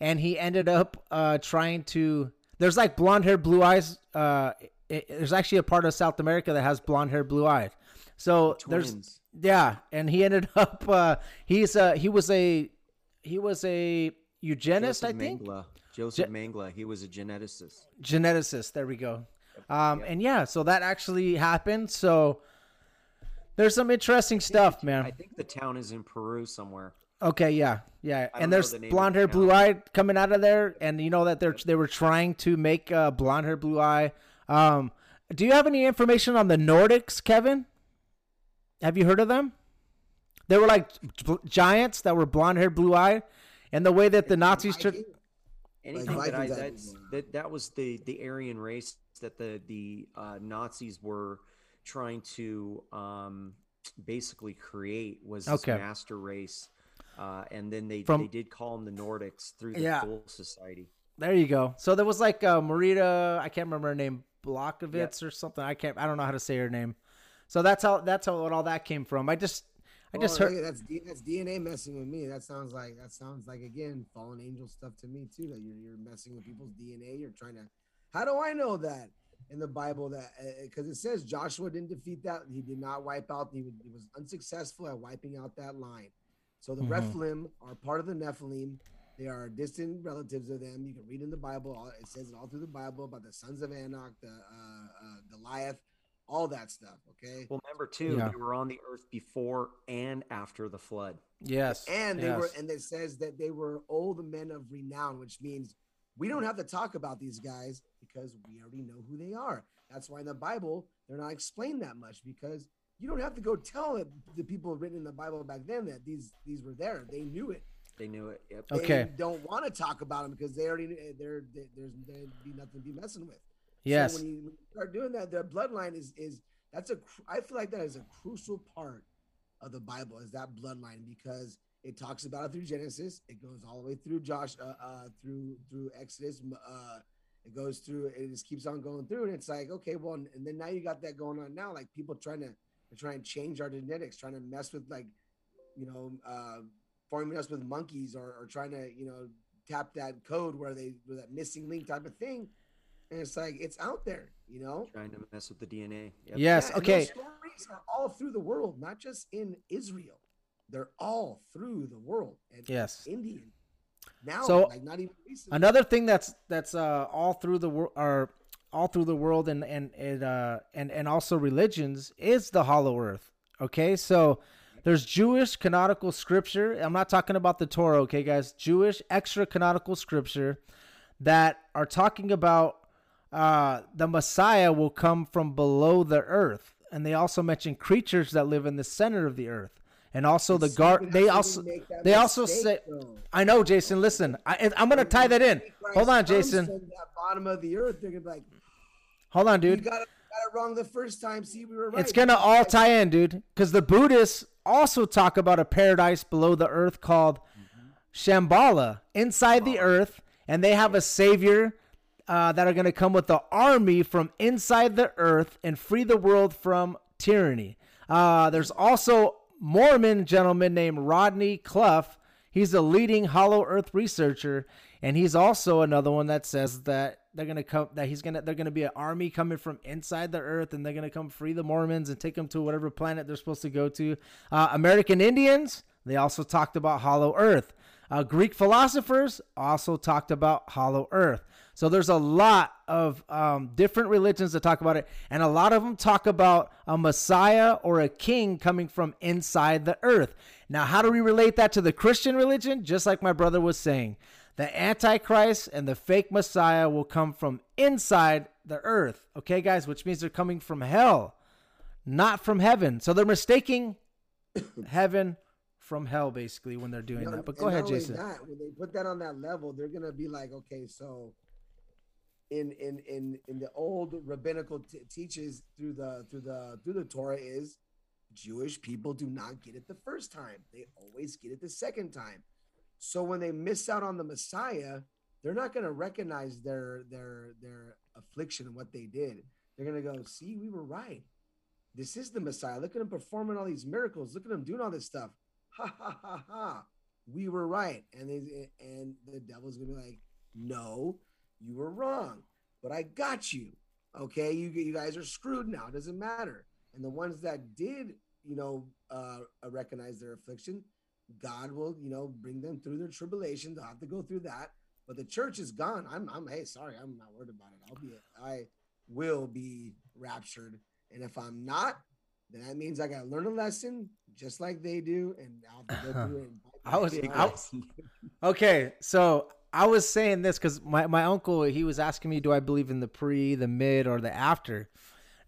and he ended up uh, trying to. There's like blonde hair, blue eyes. Uh, it, there's actually a part of South America that has blonde hair, blue eyes. So there's yeah, and he ended up. Uh, he's a he was a he was a eugenist, Joseph I think Mengele. Joseph Mengele. He was a geneticist. geneticist. There we go. Um, and yeah, so that actually happened. So there's some interesting stuff, man. I think the town is in Peru somewhere. Okay, yeah, yeah, and there's the blonde hair, town. blue eye coming out of there, and you know that they're they were trying to make uh, blonde hair, blue eye. Um, do you have any information on the Nordics, Kevin? Have you heard of them? They were like giants that were blonde hair, blue eye, and the way that the Nazis took. Viking? Anything that I that's that that was the the Aryan race that the the uh, Nazis were trying to um, basically create was this Okay. master race, uh, and then they From- they did call them the Nordics through the Yeah. Thule Society. There you go. So there was like uh, Marita, I can't remember her name, Blokovitz or something. I can't. I don't know how to say her name. So that's how that's how all that came from. I just I just Oh, heard. that's that's DNA messing with me. That sounds like that sounds like again fallen angel stuff to me too. That you're you're messing with people's DNA. You're trying to. How do I know that in the Bible that because it says Joshua didn't defeat that he did not wipe out he, was- he was unsuccessful at wiping out that line. So the Mhm. Rephilim are part of the Nephilim. They are distant relatives of them. You can read in the Bible. It says it all through the Bible about the sons of Anak, the uh, uh, Goliath, all that stuff. Okay. Well, remember too, Yeah. they were on the earth before and after the flood. Yes, and they were and it says that they were old men of renown which means we don't have to talk about these guys because we already know who they are that's why in the bible they're not explained that much because you don't have to go tell it, the people written in the bible back then that these these were there they knew it They knew it. Yep. they Okay. don't want to talk about them because they already eh, they're, they there's there'd be nothing to be messing with yes. so when you, start doing that, the bloodline is is that's a I feel like that is a crucial part of the Bible is that bloodline because it talks about it through Genesis. It goes all the way through Josh, uh, uh through through Exodus. Uh, it goes through. It just keeps on going through, and it's like okay, well, and then now you got that going on now, like people trying to trying to change our genetics, trying to mess with like, you know, uh, forming us with monkeys or, or trying to, you know, tap that code where they where that missing link type of thing. And it's like it's out there, you know. Trying to mess with the DNA. Yep. Yes. Yeah, okay. those stories are all through the world, not just in Israel. They're all through the world. And Yes. Indian. Now, So, like not even recently. Another thing that's that's uh, all through the world or all through the world and and and uh, and and also religions is the hollow earth. Okay, so there's Jewish canonical scripture. I'm not talking about the Torah, okay, guys. Jewish extra canonical scripture that are talking about uh, the Messiah will come from below the earth, and they also mention creatures that live in the center of the earth, and also the guard. They also they also say. though? I know, Jason. Listen, I, I'm gonna tie that in. Christ Hold on, Jason. That bottom of the earth, they're gonna be like, Hold on, "You dude. got it, got it wrong the first time. See, we were right." It's gonna all tie in, dude. Because the Buddhists also talk about a paradise below the earth called Shambhala, inside the earth, and they have a savior uh, that are gonna come with the army from inside the earth and free the world from tyranny. Uh, there's also Mormon gentleman named Rodney Cluff. He's a leading Hollow Earth researcher, and he's also another one that says that they're gonna come that he's gonna they're gonna be an army coming from inside the earth, and they're gonna come free the Mormons and take them to whatever planet they're supposed to go to. Uh, American Indians they also talked about Hollow Earth. Uh, Greek philosophers also talked about Hollow Earth. So there's a lot of um, different religions that talk about it, and a lot of them talk about a Messiah or a king coming from inside the earth. Now, how do we relate that to the Christian religion? Just like my brother was saying, the Antichrist and the fake Messiah will come from inside the earth. Okay, guys, which means they're coming from hell, not from heaven. So they're mistaking heaven from hell, basically, when they're doing No, that. But go ahead, Jason. That, when they put that on that level, they're gonna be like, okay, so in in in in the old rabbinical t- teaches through the through the through the Torah is Jewish people do not get it the first time; they always get it the second time. So when they miss out on the Messiah, they're not gonna recognize their their their affliction and what they did. They're gonna go, see, we were right. This is the Messiah. Look at him performing all these miracles. Look at him doing all this stuff ha ha ha ha we were right and they and the devil's gonna be like no you were wrong but i got you. Okay you you guys are screwed now it doesn't matter. And the ones that did you know uh recognize their affliction god will you know bring them through their tribulation they'll have to go through that. But the church is gone. I'm i'm hey sorry i'm not worried about it. I'll be i will be raptured. And if i'm not then that means I got to learn a lesson just like they do, and I'll have to go through it. and I was- I- ass. Okay, so I was saying this because my, my uncle he was asking me, do I believe in the pre, the mid, or the after?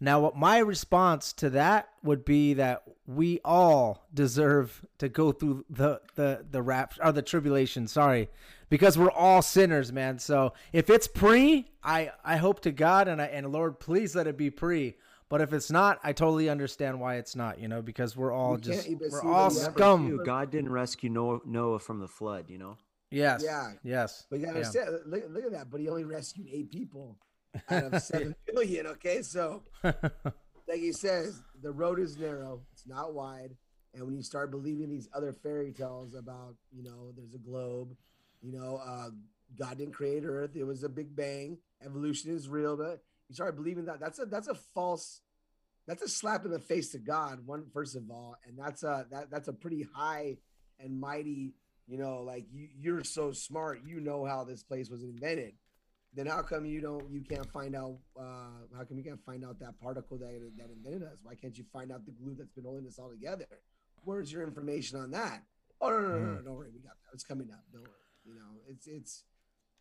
Now, what my response to that would be that we all deserve to go through the the the rap or the tribulation. Sorry, because we're all sinners, man. So if it's pre, I I hope to God and I and Lord, please let it be pre. But if it's not, I totally understand why it's not. You know, because we're all can't just we're all scum. God didn't rescue Noah, Noah from the flood, you know? Yes. Yeah. Yes. But you gotta Yeah. understand, look, look at that. But he only rescued eight people out of seven billion. Okay, so like he says, the road is narrow, it's not wide. And when you start believing these other fairy tales about, you know, there's a globe, you know, uh, God didn't create Earth, it was a big bang, evolution is real, but you start believing that that's a that's a false that's a slap in the face to God, one first of all, and that's a that that's a pretty high and mighty, you know, like you you're so smart, you know how this place was invented. Then how come you don't you can't find out uh how come you can't find out that particle that that invented us? Why can't you find out the glue that's been holding us all together? Where's your information on that? Oh no no no, no, no don't worry, we got that. It's coming up. Don't worry. You know, it's it's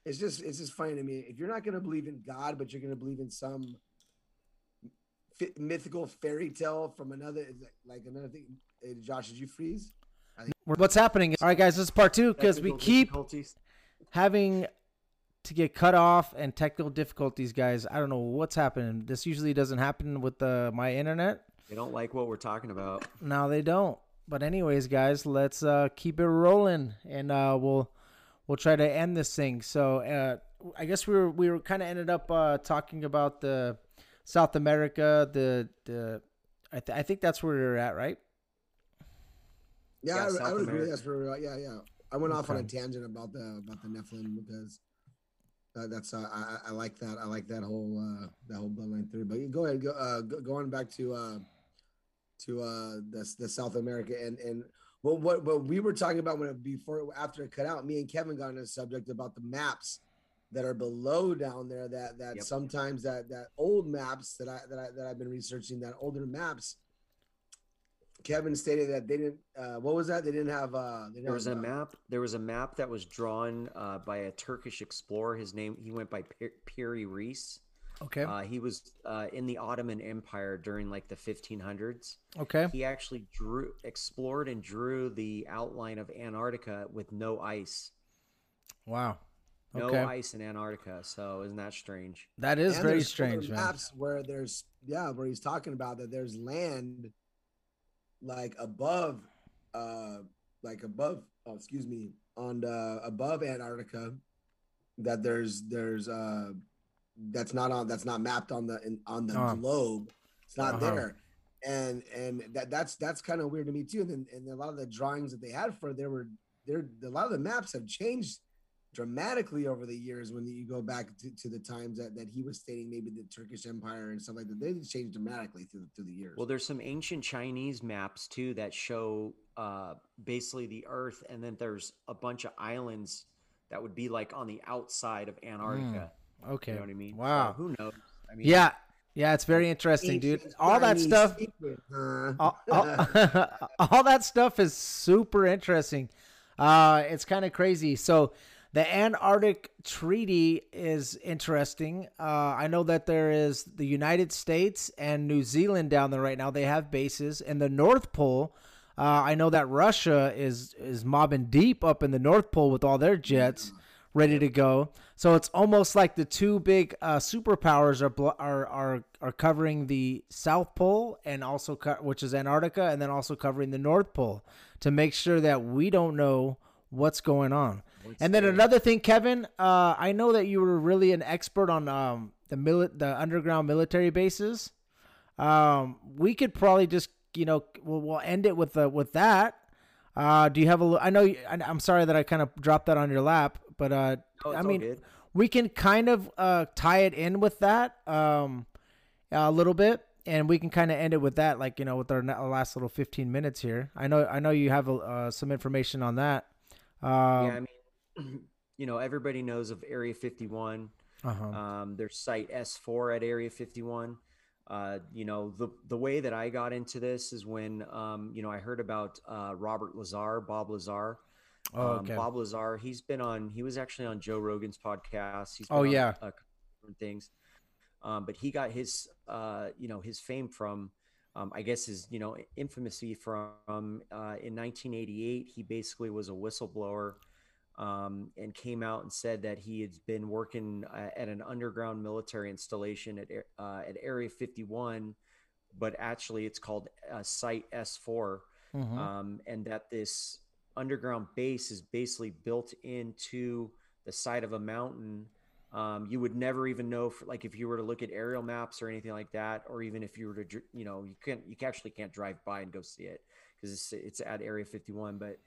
it's just it's just funny to me. If you're not gonna believe in God, but you're gonna believe in some mythical fairy tale from another like another thing. Josh, did you freeze? What's happening? All right, guys, this is part two because we keep having to get cut off and technical difficulties, guys. I don't know what's happening. This usually doesn't happen with uh, my internet. They don't like what we're talking about. No, they don't. But anyways, guys, let's uh, keep it rolling, and uh, we'll we'll try to end this thing. So uh, I guess we were we were kind of ended up uh, talking about the South America, the the I, th- I think that's where you're at, right? Yeah, Yeah, I, I South would agree. That's where. Yeah, yeah. I went off on a tangent about the about the Nephilim because uh, that's uh, I, I I like that. I like that whole uh, that whole bloodline theory. But go ahead, go, uh, going back to uh, to uh, the the South America and and what what what we were talking about when it, before after it cut out. Me and Kevin got into the subject about the maps that are below down there. That that Yep. sometimes that that old maps that I that I that I've been researching that older maps. Kevin stated that they didn't. Uh, what was that? They didn't have. Uh, they didn't There was a have, uh, map. There was a map that was drawn uh, by a Turkish explorer. His name he went by Pir- Piri Reis. Okay. Uh, he was uh, in the Ottoman Empire during like the 1500s. okay. He actually drew, explored, and drew the outline of Antarctica with no ice. Wow. No Okay. ice in Antarctica. So isn't that strange? That is and very there's other strange, man. Maps where there's yeah, where he's talking about that there's land like above, uh, like above. Oh, excuse me, on the above Antarctica. That there's there's uh, that's not on that's not mapped on the in, on the Oh. globe. It's not Uh-huh. there. And and that that's that's kind of weird to me too. And then and a lot of the drawings that they had for there were there a lot of the maps have changed dramatically over the years when you go back to, to the times that, that he was stating maybe the Turkish Empire and stuff like that. They changed dramatically through through the years. Well, there's some ancient Chinese maps too that show uh, basically the Earth, and then there's a bunch of islands that would be like on the outside of Antarctica. Okay. You know what I mean? So Wow. who knows? I mean, Yeah. Yeah, it's very interesting, dude. All that stuff all, all, all that stuff is super interesting. Uh, it's kind of crazy. So the Antarctic Treaty is interesting. Uh, I know that there is the United States and New Zealand down there right now. They have bases in the North Pole. Uh, I know that Russia is is mobbing deep up in the North Pole with all their jets ready to go. So it's almost like the two big uh, superpowers are, are are are covering the South Pole and also co- which is Antarctica, and then also covering the North Pole to make sure that we don't know what's going on. and then another thing, Kevin, uh, I know that you were really an expert on um, the mili- the underground military bases. Um, we could probably just you know we'll, we'll end it with the with that. Uh, do you have a? I know. You, I, I'm sorry that I kind of dropped that on your lap, but uh, No, I mean, we can kind of uh tie it in with that um a little bit, and we can kind of end it with that, like you know, with our, our last little 15 minutes here. I know. I know you have uh, some information on that. Um, yeah, I mean, you know, everybody knows of Area 51. uh-huh. Um, there's Site S4 at Area 51. Uh, you know, the the way that I got into this is when um, you know I heard about uh, Robert Lazar, Bob Lazar. oh, Um, okay. Bob Lazar, he's been on. He was actually on Joe Rogan's podcast. He's been Oh, on, yeah. uh, different things. Um, but he got his, uh, you know, his fame from, um, I guess, his, you know, infamousy from uh, in 1988. He basically was a whistleblower um, and came out and said that he had been working uh, at an underground military installation at uh, at Area 51, but actually it's called uh, Site S4 Mhm. um, and that this underground base is basically built into the side of a mountain. Um, you would never even know, for, like if you were to look at aerial maps or anything like that, or even if you were to, you know, you can't, you actually can't drive by and go see it because it's, it's at Area 51. But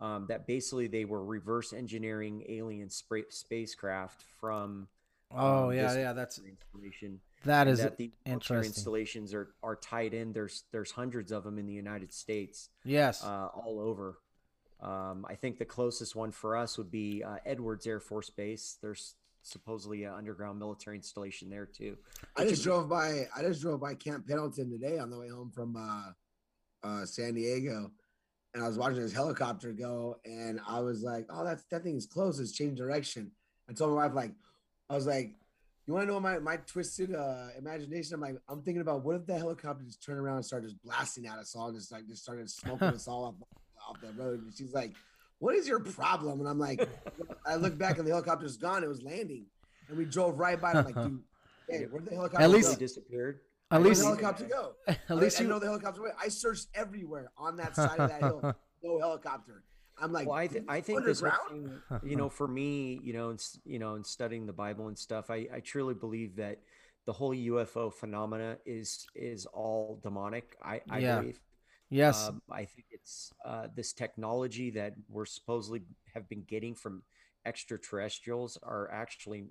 um, that basically they were reverse engineering alien spra- spacecraft from. oh um, yeah, yeah. That's installation That is that the interesting. installations are are tied in. There's there's hundreds of them in the United States, yes. uh, all over. Um, I think the closest one for us would be uh, Edwards Air Force Base. There's supposedly an underground military installation there too. I just drove by. I just drove by Camp Pendleton today on the way home from uh, uh, San Diego, and I was watching this helicopter go, and I was like, "Oh, that's that thing is close. It's changed direction." I told my wife, like, I was like, "You want to know my my twisted uh, imagination?" I'm like, I'm thinking about what if the helicopter just turned around and started just blasting at us all, and just like just started smoking us all off off the road. And she's like, "What is your problem?" And I'm like, I look back and the helicopter's gone. It was landing, and we drove right by. it. I'm like, dude, hey, where'd the helicopter At least- Really disappeared. at least, the helicopter go? at least you. Know the helicopter. went. I searched everywhere on that side of that hill. No helicopter. I'm like, Well, I, th- I think this whole underground. thing, you know, for me, you know, and, you know, in studying the Bible and stuff, I, I truly believe that the whole UFO phenomena is is all demonic. I, I Yeah. believe. Yes. Um, I think it's uh, this technology that we're supposedly have been getting from extraterrestrials are actually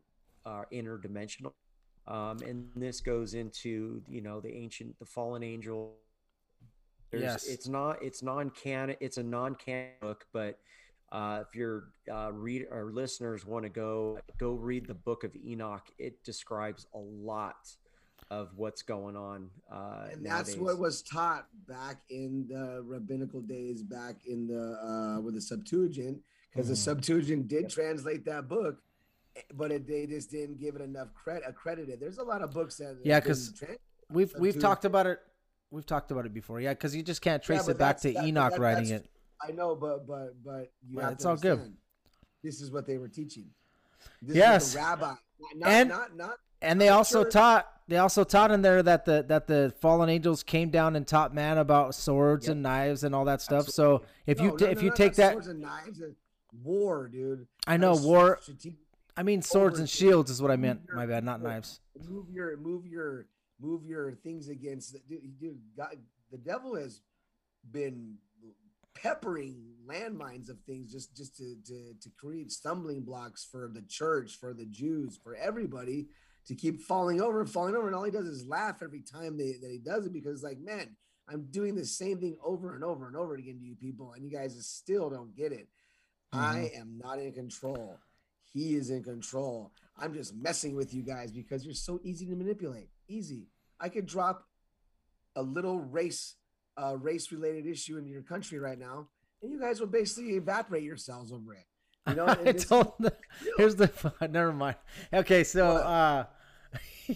uh, interdimensional. Um, and this goes into you know the ancient, the fallen angel. There's, Yes. It's not. It's non-canon. It's a non-canon book, but uh, if your uh, read or listeners want to go go read the Book of Enoch, it describes a lot of what's going on. Uh, and that's nowadays. what was taught back in the rabbinical days, back in the uh with the Septuagint, because the Mhm. Septuagint did translate that book, but it, they just didn't give it enough credit. Accredited. There's a lot of books that Yeah, because been 'cause we've we've talked about it. We've talked about it before. Yeah, because you just can't trace but it back to that- Enoch that- writing it. I know, but but but you Well, have it's to all good. This is what they were teaching. This Yes. is the rabbi, not, not, And- not not And they I'm also sure- taught they also taught in there that the that the fallen angels came down and taught man about swords Yep. and knives and all that stuff. So if no, you no, ta- no, if you take that, swords and knives, uh, war, dude. I know war. I mean swords and shields is what I meant. your- My bad, not move- knives. move your move your move your things against the dude, dude God, the devil has been peppering landmines of things just just to, to to create stumbling blocks for the church for the jews for everybody to keep falling over and falling over and all he does is laugh every time they, that he does it because like man i'm doing the same thing over and over and over again to you people and you guys still don't get it. I am not in control. He is in control. I'm just messing with you guys because you're so easy to manipulate. Easy. I could drop a little race uh race related issue in your country right now and you guys will basically evaporate yourselves over it you know and I this is- told the, here's the never mind. Okay, so What? uh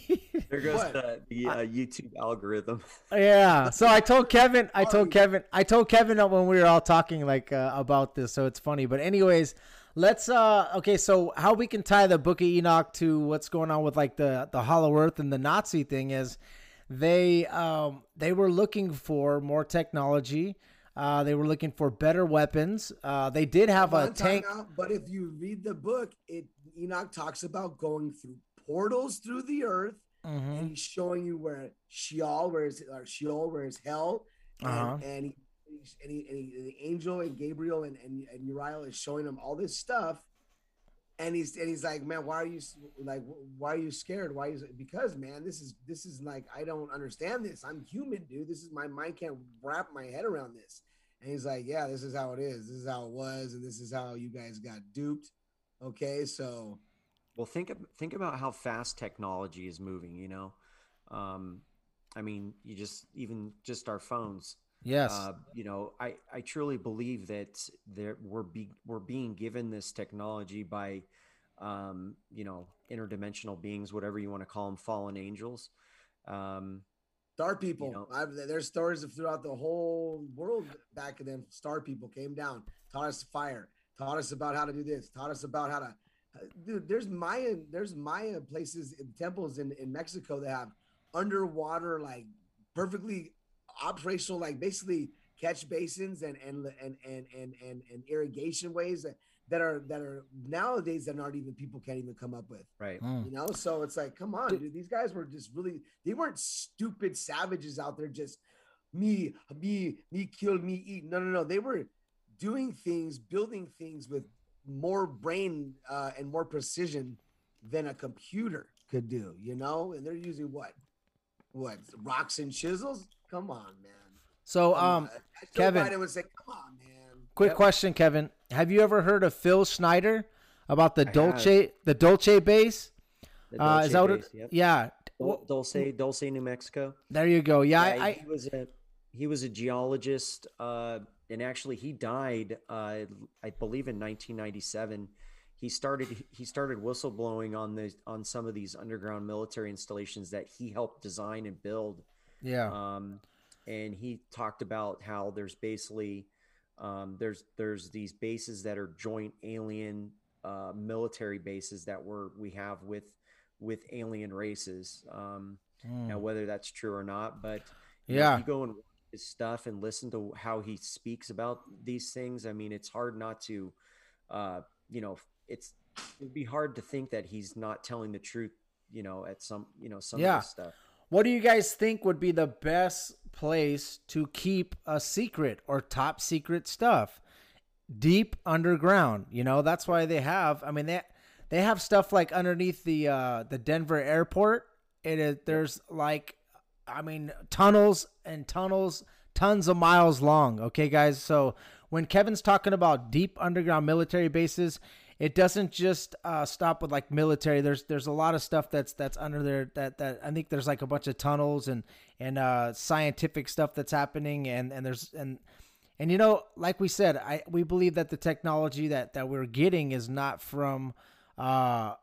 There goes What? the, the uh, YouTube algorithm. yeah, so I told Kevin, I told Kevin, I told Kevin when we were all talking like uh, about this, so it's funny. But anyways, let's uh okay, so how we can tie the Book of Enoch to what's going on with like the the Hollow Earth and the Nazi thing is they um they were looking for more technology. Uh, they were looking for better weapons. Uh, they did have a Hold on, time tank. out, but if you read the book, it Enoch talks about going through portals through the earth, Mhm. and he's showing you where Sheol, where is or Sheol, where is hell, and, Uh-huh. and he and, he, and he, the angel and Gabriel and, and and Uriel is showing him all this stuff, and he's and he's like, man, why are you like, why are you scared? Why is it? Because man, this is this is like I don't understand this. I'm human, dude. This is my mind can't wrap my head around this. And he's like, yeah, this is how it is. This is how it was, and this is how you guys got duped. Okay, so Well, think ab- think about how fast technology is moving. You know, um, I mean, you just even just our phones. Yes. Uh, you know, I I truly believe that there we're be we're being given this technology by, um, you know, interdimensional beings, whatever you want to call them, fallen angels. Um, star people. know- I've, there's stories of throughout the whole world back then. Star people came down, taught us fire, taught us about how to do this, taught us about how to. uh, Dude, there's Mayan, there's Maya places, in temples in in Mexico that have underwater, like perfectly operational, like basically catch basins and and and and and and, and irrigation ways that, that are that are nowadays that aren't even people can't even come up with. Right. Mm. you know? So it's like come on dude these guys were just really they weren't stupid savages out there just me me me kill me eat. No no no. They were doing things building things with more brain uh, and more precision than a computer could do you know? And they're using what? What rocks and chisels? Come on man. So Come um on. Kevin- Biden would say come on man Quick Yep. question, Kevin. Have you ever heard of Phil Schneider about the I Dolce the Dolce base? The Uh, is that what Dolce it, yep. Yeah. Dol- Dulce, Dulce, New Mexico. there you go. Yeah, Yeah, I, he was a he was a geologist, uh, and actually he died, uh, I believe, in 1997. He started he started whistleblowing on the on some of these underground military installations that he helped design and build. Yeah. Um, and he talked about how there's basically um, there's there's these bases that are joint alien uh, military bases that we're we have with with alien races. Um, now Mm. whether that's true or not but you know, Yeah. you go and watch his stuff and listen to how he speaks about these things i mean it's hard not to uh you know it's it'd be hard to think that he's not telling the truth you know, at some, you know, some Yeah. of this stuff. What do you guys think would be the best place to keep a secret or top secret stuff? Deep underground. You know, that's why they have I mean they they have stuff like underneath the uh the Denver airport. It is there's like I mean tunnels and tunnels tons of miles long, okay guys? So when Kevin's talking about deep underground military bases, it doesn't just uh, stop with like military. There's there's a lot of stuff that's that's under there that that I think there's like a bunch of tunnels and and uh, scientific stuff that's happening and and there's and and you know like we said I we believe that the technology that that we're getting is not from uh,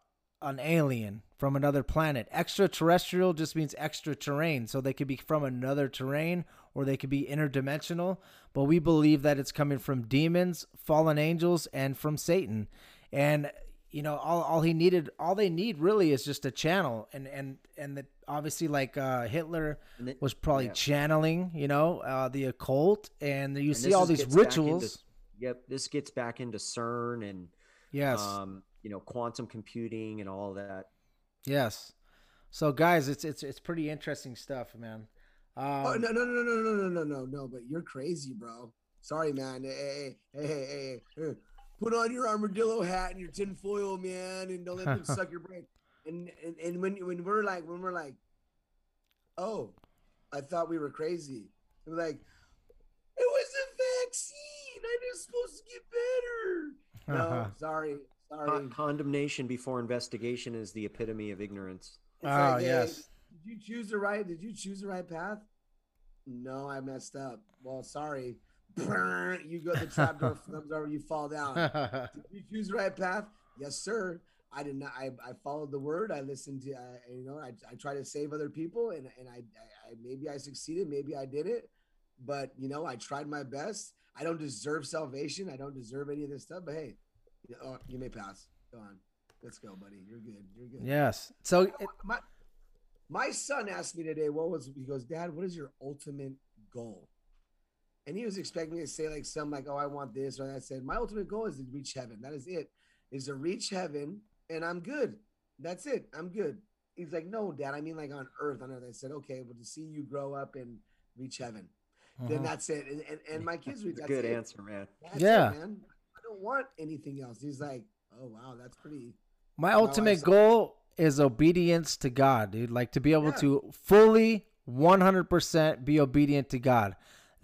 an alien from another planet. Extraterrestrial just means extra terrain, so they could be from another terrain or they could be interdimensional. But we believe that it's coming from demons, fallen angels, and from Satan. And you know, all, all he needed, all they need really is just a channel. And and and the, obviously, like uh, Hitler And it- was probably yeah. channeling, you know, uh, the occult, and you And see all these gets back into- rituals. yep. This gets back into CERN and, yes. um, you know, quantum computing and all that. Yes. So guys, it's it's it's pretty interesting stuff, man. Um, Oh no no no no no no no no no! But you're crazy, bro. Sorry, man. Hey hey hey hey, hey, hey. Put on your armadillo hat and your tinfoil, man, and don't let them suck your brain. And, and and when when we're like when we're like, oh, I thought we were crazy. We're like, it was a vaccine. I was supposed to get better. No, sorry, uh-huh. sorry. Con- condemnation before investigation is the epitome of ignorance. It's Oh, like, hey, yes. Did you choose the right? Did you choose the right path? No, I messed up. Well, sorry. You go to the trap door comes over, you fall down. Did you choose the right path? Yes, sir. I did not. I, I followed the word. I listened to. Uh, you know, I, I try to save other people, and and I, I, I maybe I succeeded, maybe I did it, but you know, I tried my best. I don't deserve salvation. I don't deserve any of this stuff. But hey, you, know, you may pass. Go on. Let's go, buddy. You're good. You're good. yes. So it, my my son asked me today, what was he goes, Dad, what is your ultimate goal? And he was expecting me to say like some like, oh, I want this or that. I said, my ultimate goal is to reach heaven. That is it. Is to reach heaven and I'm good. That's it. I'm good. He's like, no, Dad. I mean like on earth. On earth. I said, okay, well to see you grow up and reach heaven. Then Mhm. that's it. And and, and my kids reach. It's a good it. answer, man. That's Yeah. it, man. I don't want anything else. He's like, oh wow, that's pretty. my wife ultimate goal is obedience to God, dude. Like to be able Yeah. to fully 100% be obedient to God.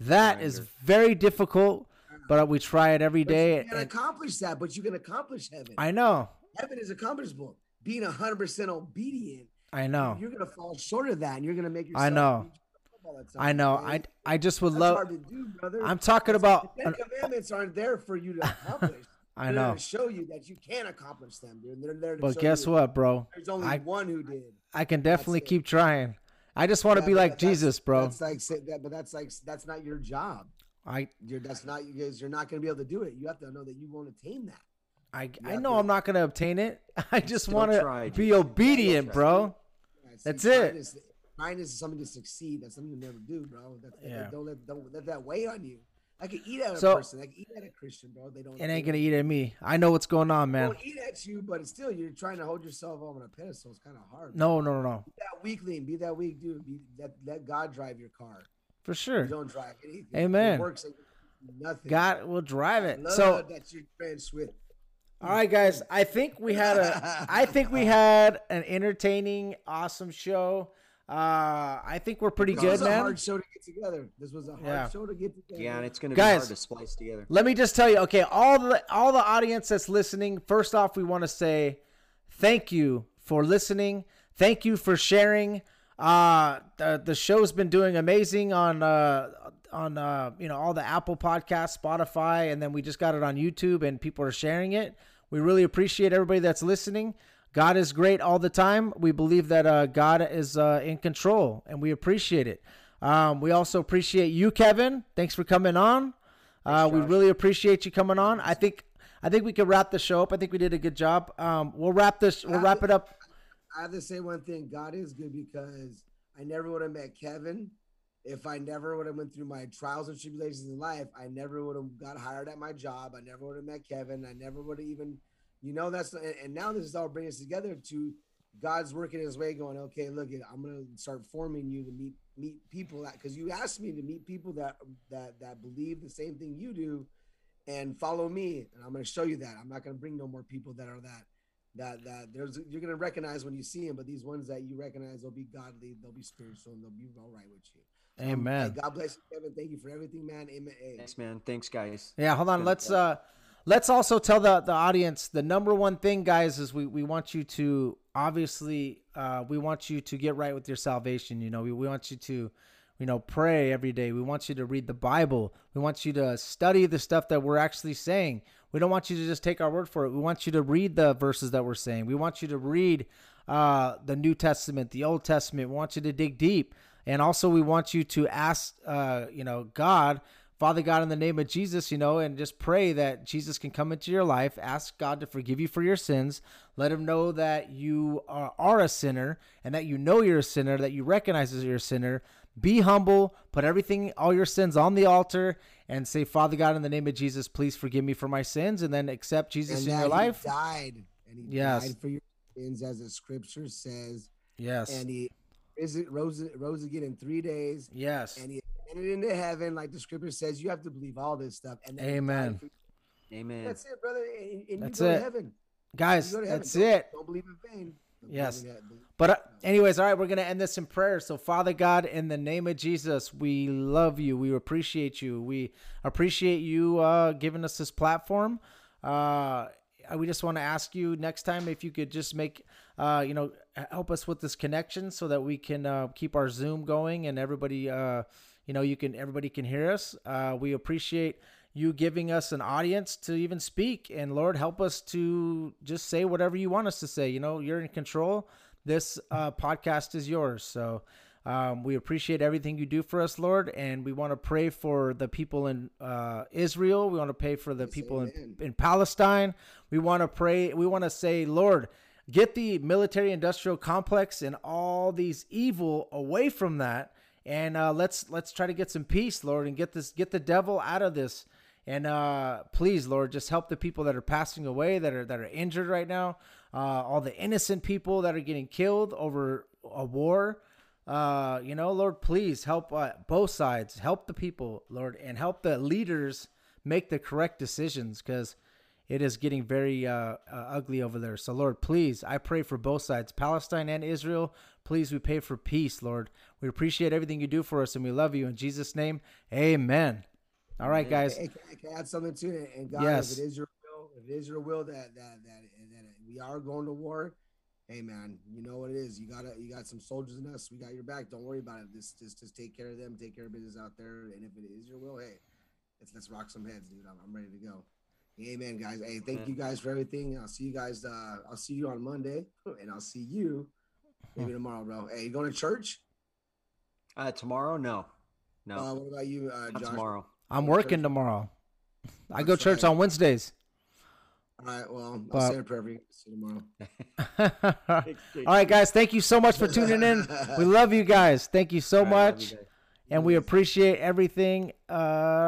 That is Surrender. very difficult, but we try it every But day. you can and- accomplish that, but you can accomplish heaven. I know. heaven is accomplishable. Being hundred percent obedient, I know. you're gonna fall short of that, and you're gonna make yourself. I know. beat yourself up all the time, I know. okay? I I just would That's love hard to do, brother. I'm talking about the Ten Commandments aren't there for you to accomplish. I They're there know. to show you that you can accomplish them, dude. They're there to But show guess you what, bro? There's only I- one who did. I can definitely keep trying. I just want to Yeah, be like Jesus, bro. That's like say that, but that's like that's not your job. I You're that's not. You're not gonna be able to do it. You have to know that you won't attain that. I I know to- I'm not gonna obtain it. I just want to be obedient, bro. Yeah, see, That's it. Is, trying is something to succeed. That's something to never do, bro. That's, Yeah. Don't let don't let that weigh on you. I can eat at a So- person. I can eat at a Christian, bro. They don't. It ain't gonna don't- eat at me. I know what's going on, they man. Won't eat at you, but still you're trying to hold yourself up on a pedestal. It's kind of hard. No, no, no, no. Be that weakling. Be that weak dude. Be let let God drive your car. For You sure. don't drive anything. Amen. It works like nothing. God will drive it. Love So, that you're friends with. all right, guys. I think we had a. I think we had an entertaining, awesome show. Uh, I think we're pretty This good, was a man. hard show to get together. This was a hard Yeah. show to get together. Yeah, and it's going to be Guys. hard to splice together. Let me just tell you, okay, all the all the audience that's listening, first off, we want to say thank you for listening. Thank you for sharing. Uh the the show's been doing amazing on uh on uh you know all the Apple Podcasts, Spotify, and then we just got it on YouTube and people are sharing it. We really appreciate everybody that's listening. God is great all the time. We believe that uh, God is uh, in control, and we appreciate it. Um, we also appreciate you, Kevin. Thanks for coming on. Uh, we really appreciate you coming on. I think I think we could wrap the show up. I think we did a good job. Um, we'll wrap this. We'll wrap it up. I have to say one thing. God is good because I never would have met Kevin if I never would have went through my trials and tribulations in life. I never would have got hired at my job. I never would have met Kevin. I never would have even, you know, that's and, and now this is all bringing us together to God's working His way, going, okay, look, I'm gonna start forming you to meet meet people that because you asked me to meet people that that that believe the same thing you do, and follow me, and I'm gonna show you that. I'm not gonna bring no more people that are that that that there's you're gonna recognize when you see them, but these ones that you recognize, they'll be godly, they'll be spiritual, and they'll be all right with you. Um, Amen. hey, God bless you, Kevin. Thank you for everything, man. Amen. Thanks, man. Thanks, guys. Yeah, hold on. Let's uh let's also tell the the audience the number one thing guys is we we want you to obviously uh we want you to get right with your salvation, you know. We we want you to you know pray every day. We want you to read the Bible. We want you to study the stuff that we're actually saying. We don't want you to just take our word for it. We want you to read the verses that we're saying. We want you to read uh the New Testament, the Old Testament. We want you to dig deep. And also we want you to ask uh you know God Father God, in the name of Jesus, you know, and just pray that Jesus can come into your life. Ask God to forgive you for your sins. Let Him know that you are, are a sinner and that you know you're a sinner, that you recognize that you're a sinner. Be humble, put everything, all your sins on the altar, and say, Father God, in the name of Jesus, please forgive me for my sins, and then accept Jesus and in your he life. died, and he Yes. died for your sins, as the scripture says, Yes. and he is it rose rose again in three days, yes. and he entered into heaven, like the scripture says. You have to believe all this stuff, and then Amen. Amen. That's it, brother. And, and That's you go it. to heaven. Guys, to heaven. that's Don't- it. Don't believe in vain. Don't Yes. believe in that- believe- But uh, anyways, all right, we're gonna end this in prayer. So, Father God, in the name of Jesus, we love you. We appreciate you. We appreciate you uh, giving us this platform. Uh, we just want to ask you next time if you could just make, uh, you know, help us with this connection so that we can uh, keep our Zoom going and everybody, uh, you know, you can everybody can hear us. Uh, we appreciate you giving us an audience to even speak. And Lord, help us to just say whatever you want us to say. You know, you're in control. This uh, podcast is yours. So um, we appreciate everything you do for us, Lord. And we want to pray for the people in uh, Israel. We want to pray for the people in, in Palestine. We want to pray. We want to say, Lord, get the military industrial complex and all these evil away from that. And uh, let's let's try to get some peace lord and get this get the devil out of this. And uh, please lord just help the people that are passing away that are that are injured right now. Uh, all the innocent people that are getting killed over a war. Uh, you know lord please help uh, both sides. Help the people lord and help the leaders make the correct decisions because it is getting very uh, uh, ugly over there. So, Lord, please, I pray for both sides, Palestine and Israel. Please, we pray for peace, Lord. We appreciate everything you do for us, and we love you. In Jesus' name, amen. All right, guys. Hey, can, I- can I add something to it? And God, Yes. if it is your will, if it is your will that that that that we are going to war, hey man, you know what it is. You gotta you got some soldiers in us. We got your back. Don't worry about it. Just just just take care of them. Take care of business out there. And if it is your will, hey, let's let's rock some heads, dude. I'm, I'm ready to go. Amen, guys. Hey, thank Amen. you guys for everything. I'll see you guys. Uh, I'll see you on Monday, and I'll see you maybe tomorrow, bro. Hey, you going to church? Uh, tomorrow? No, no, Uh, what about you, uh, not Josh? tomorrow. I'm Church. working tomorrow. I That's go church right. on Wednesdays. All right. Well, I'll But- say a prayer for you. See you tomorrow. All right, guys. Thank you so much for tuning in. We love you guys. Thank you so All right, love much. you guys. And we appreciate everything. Uh,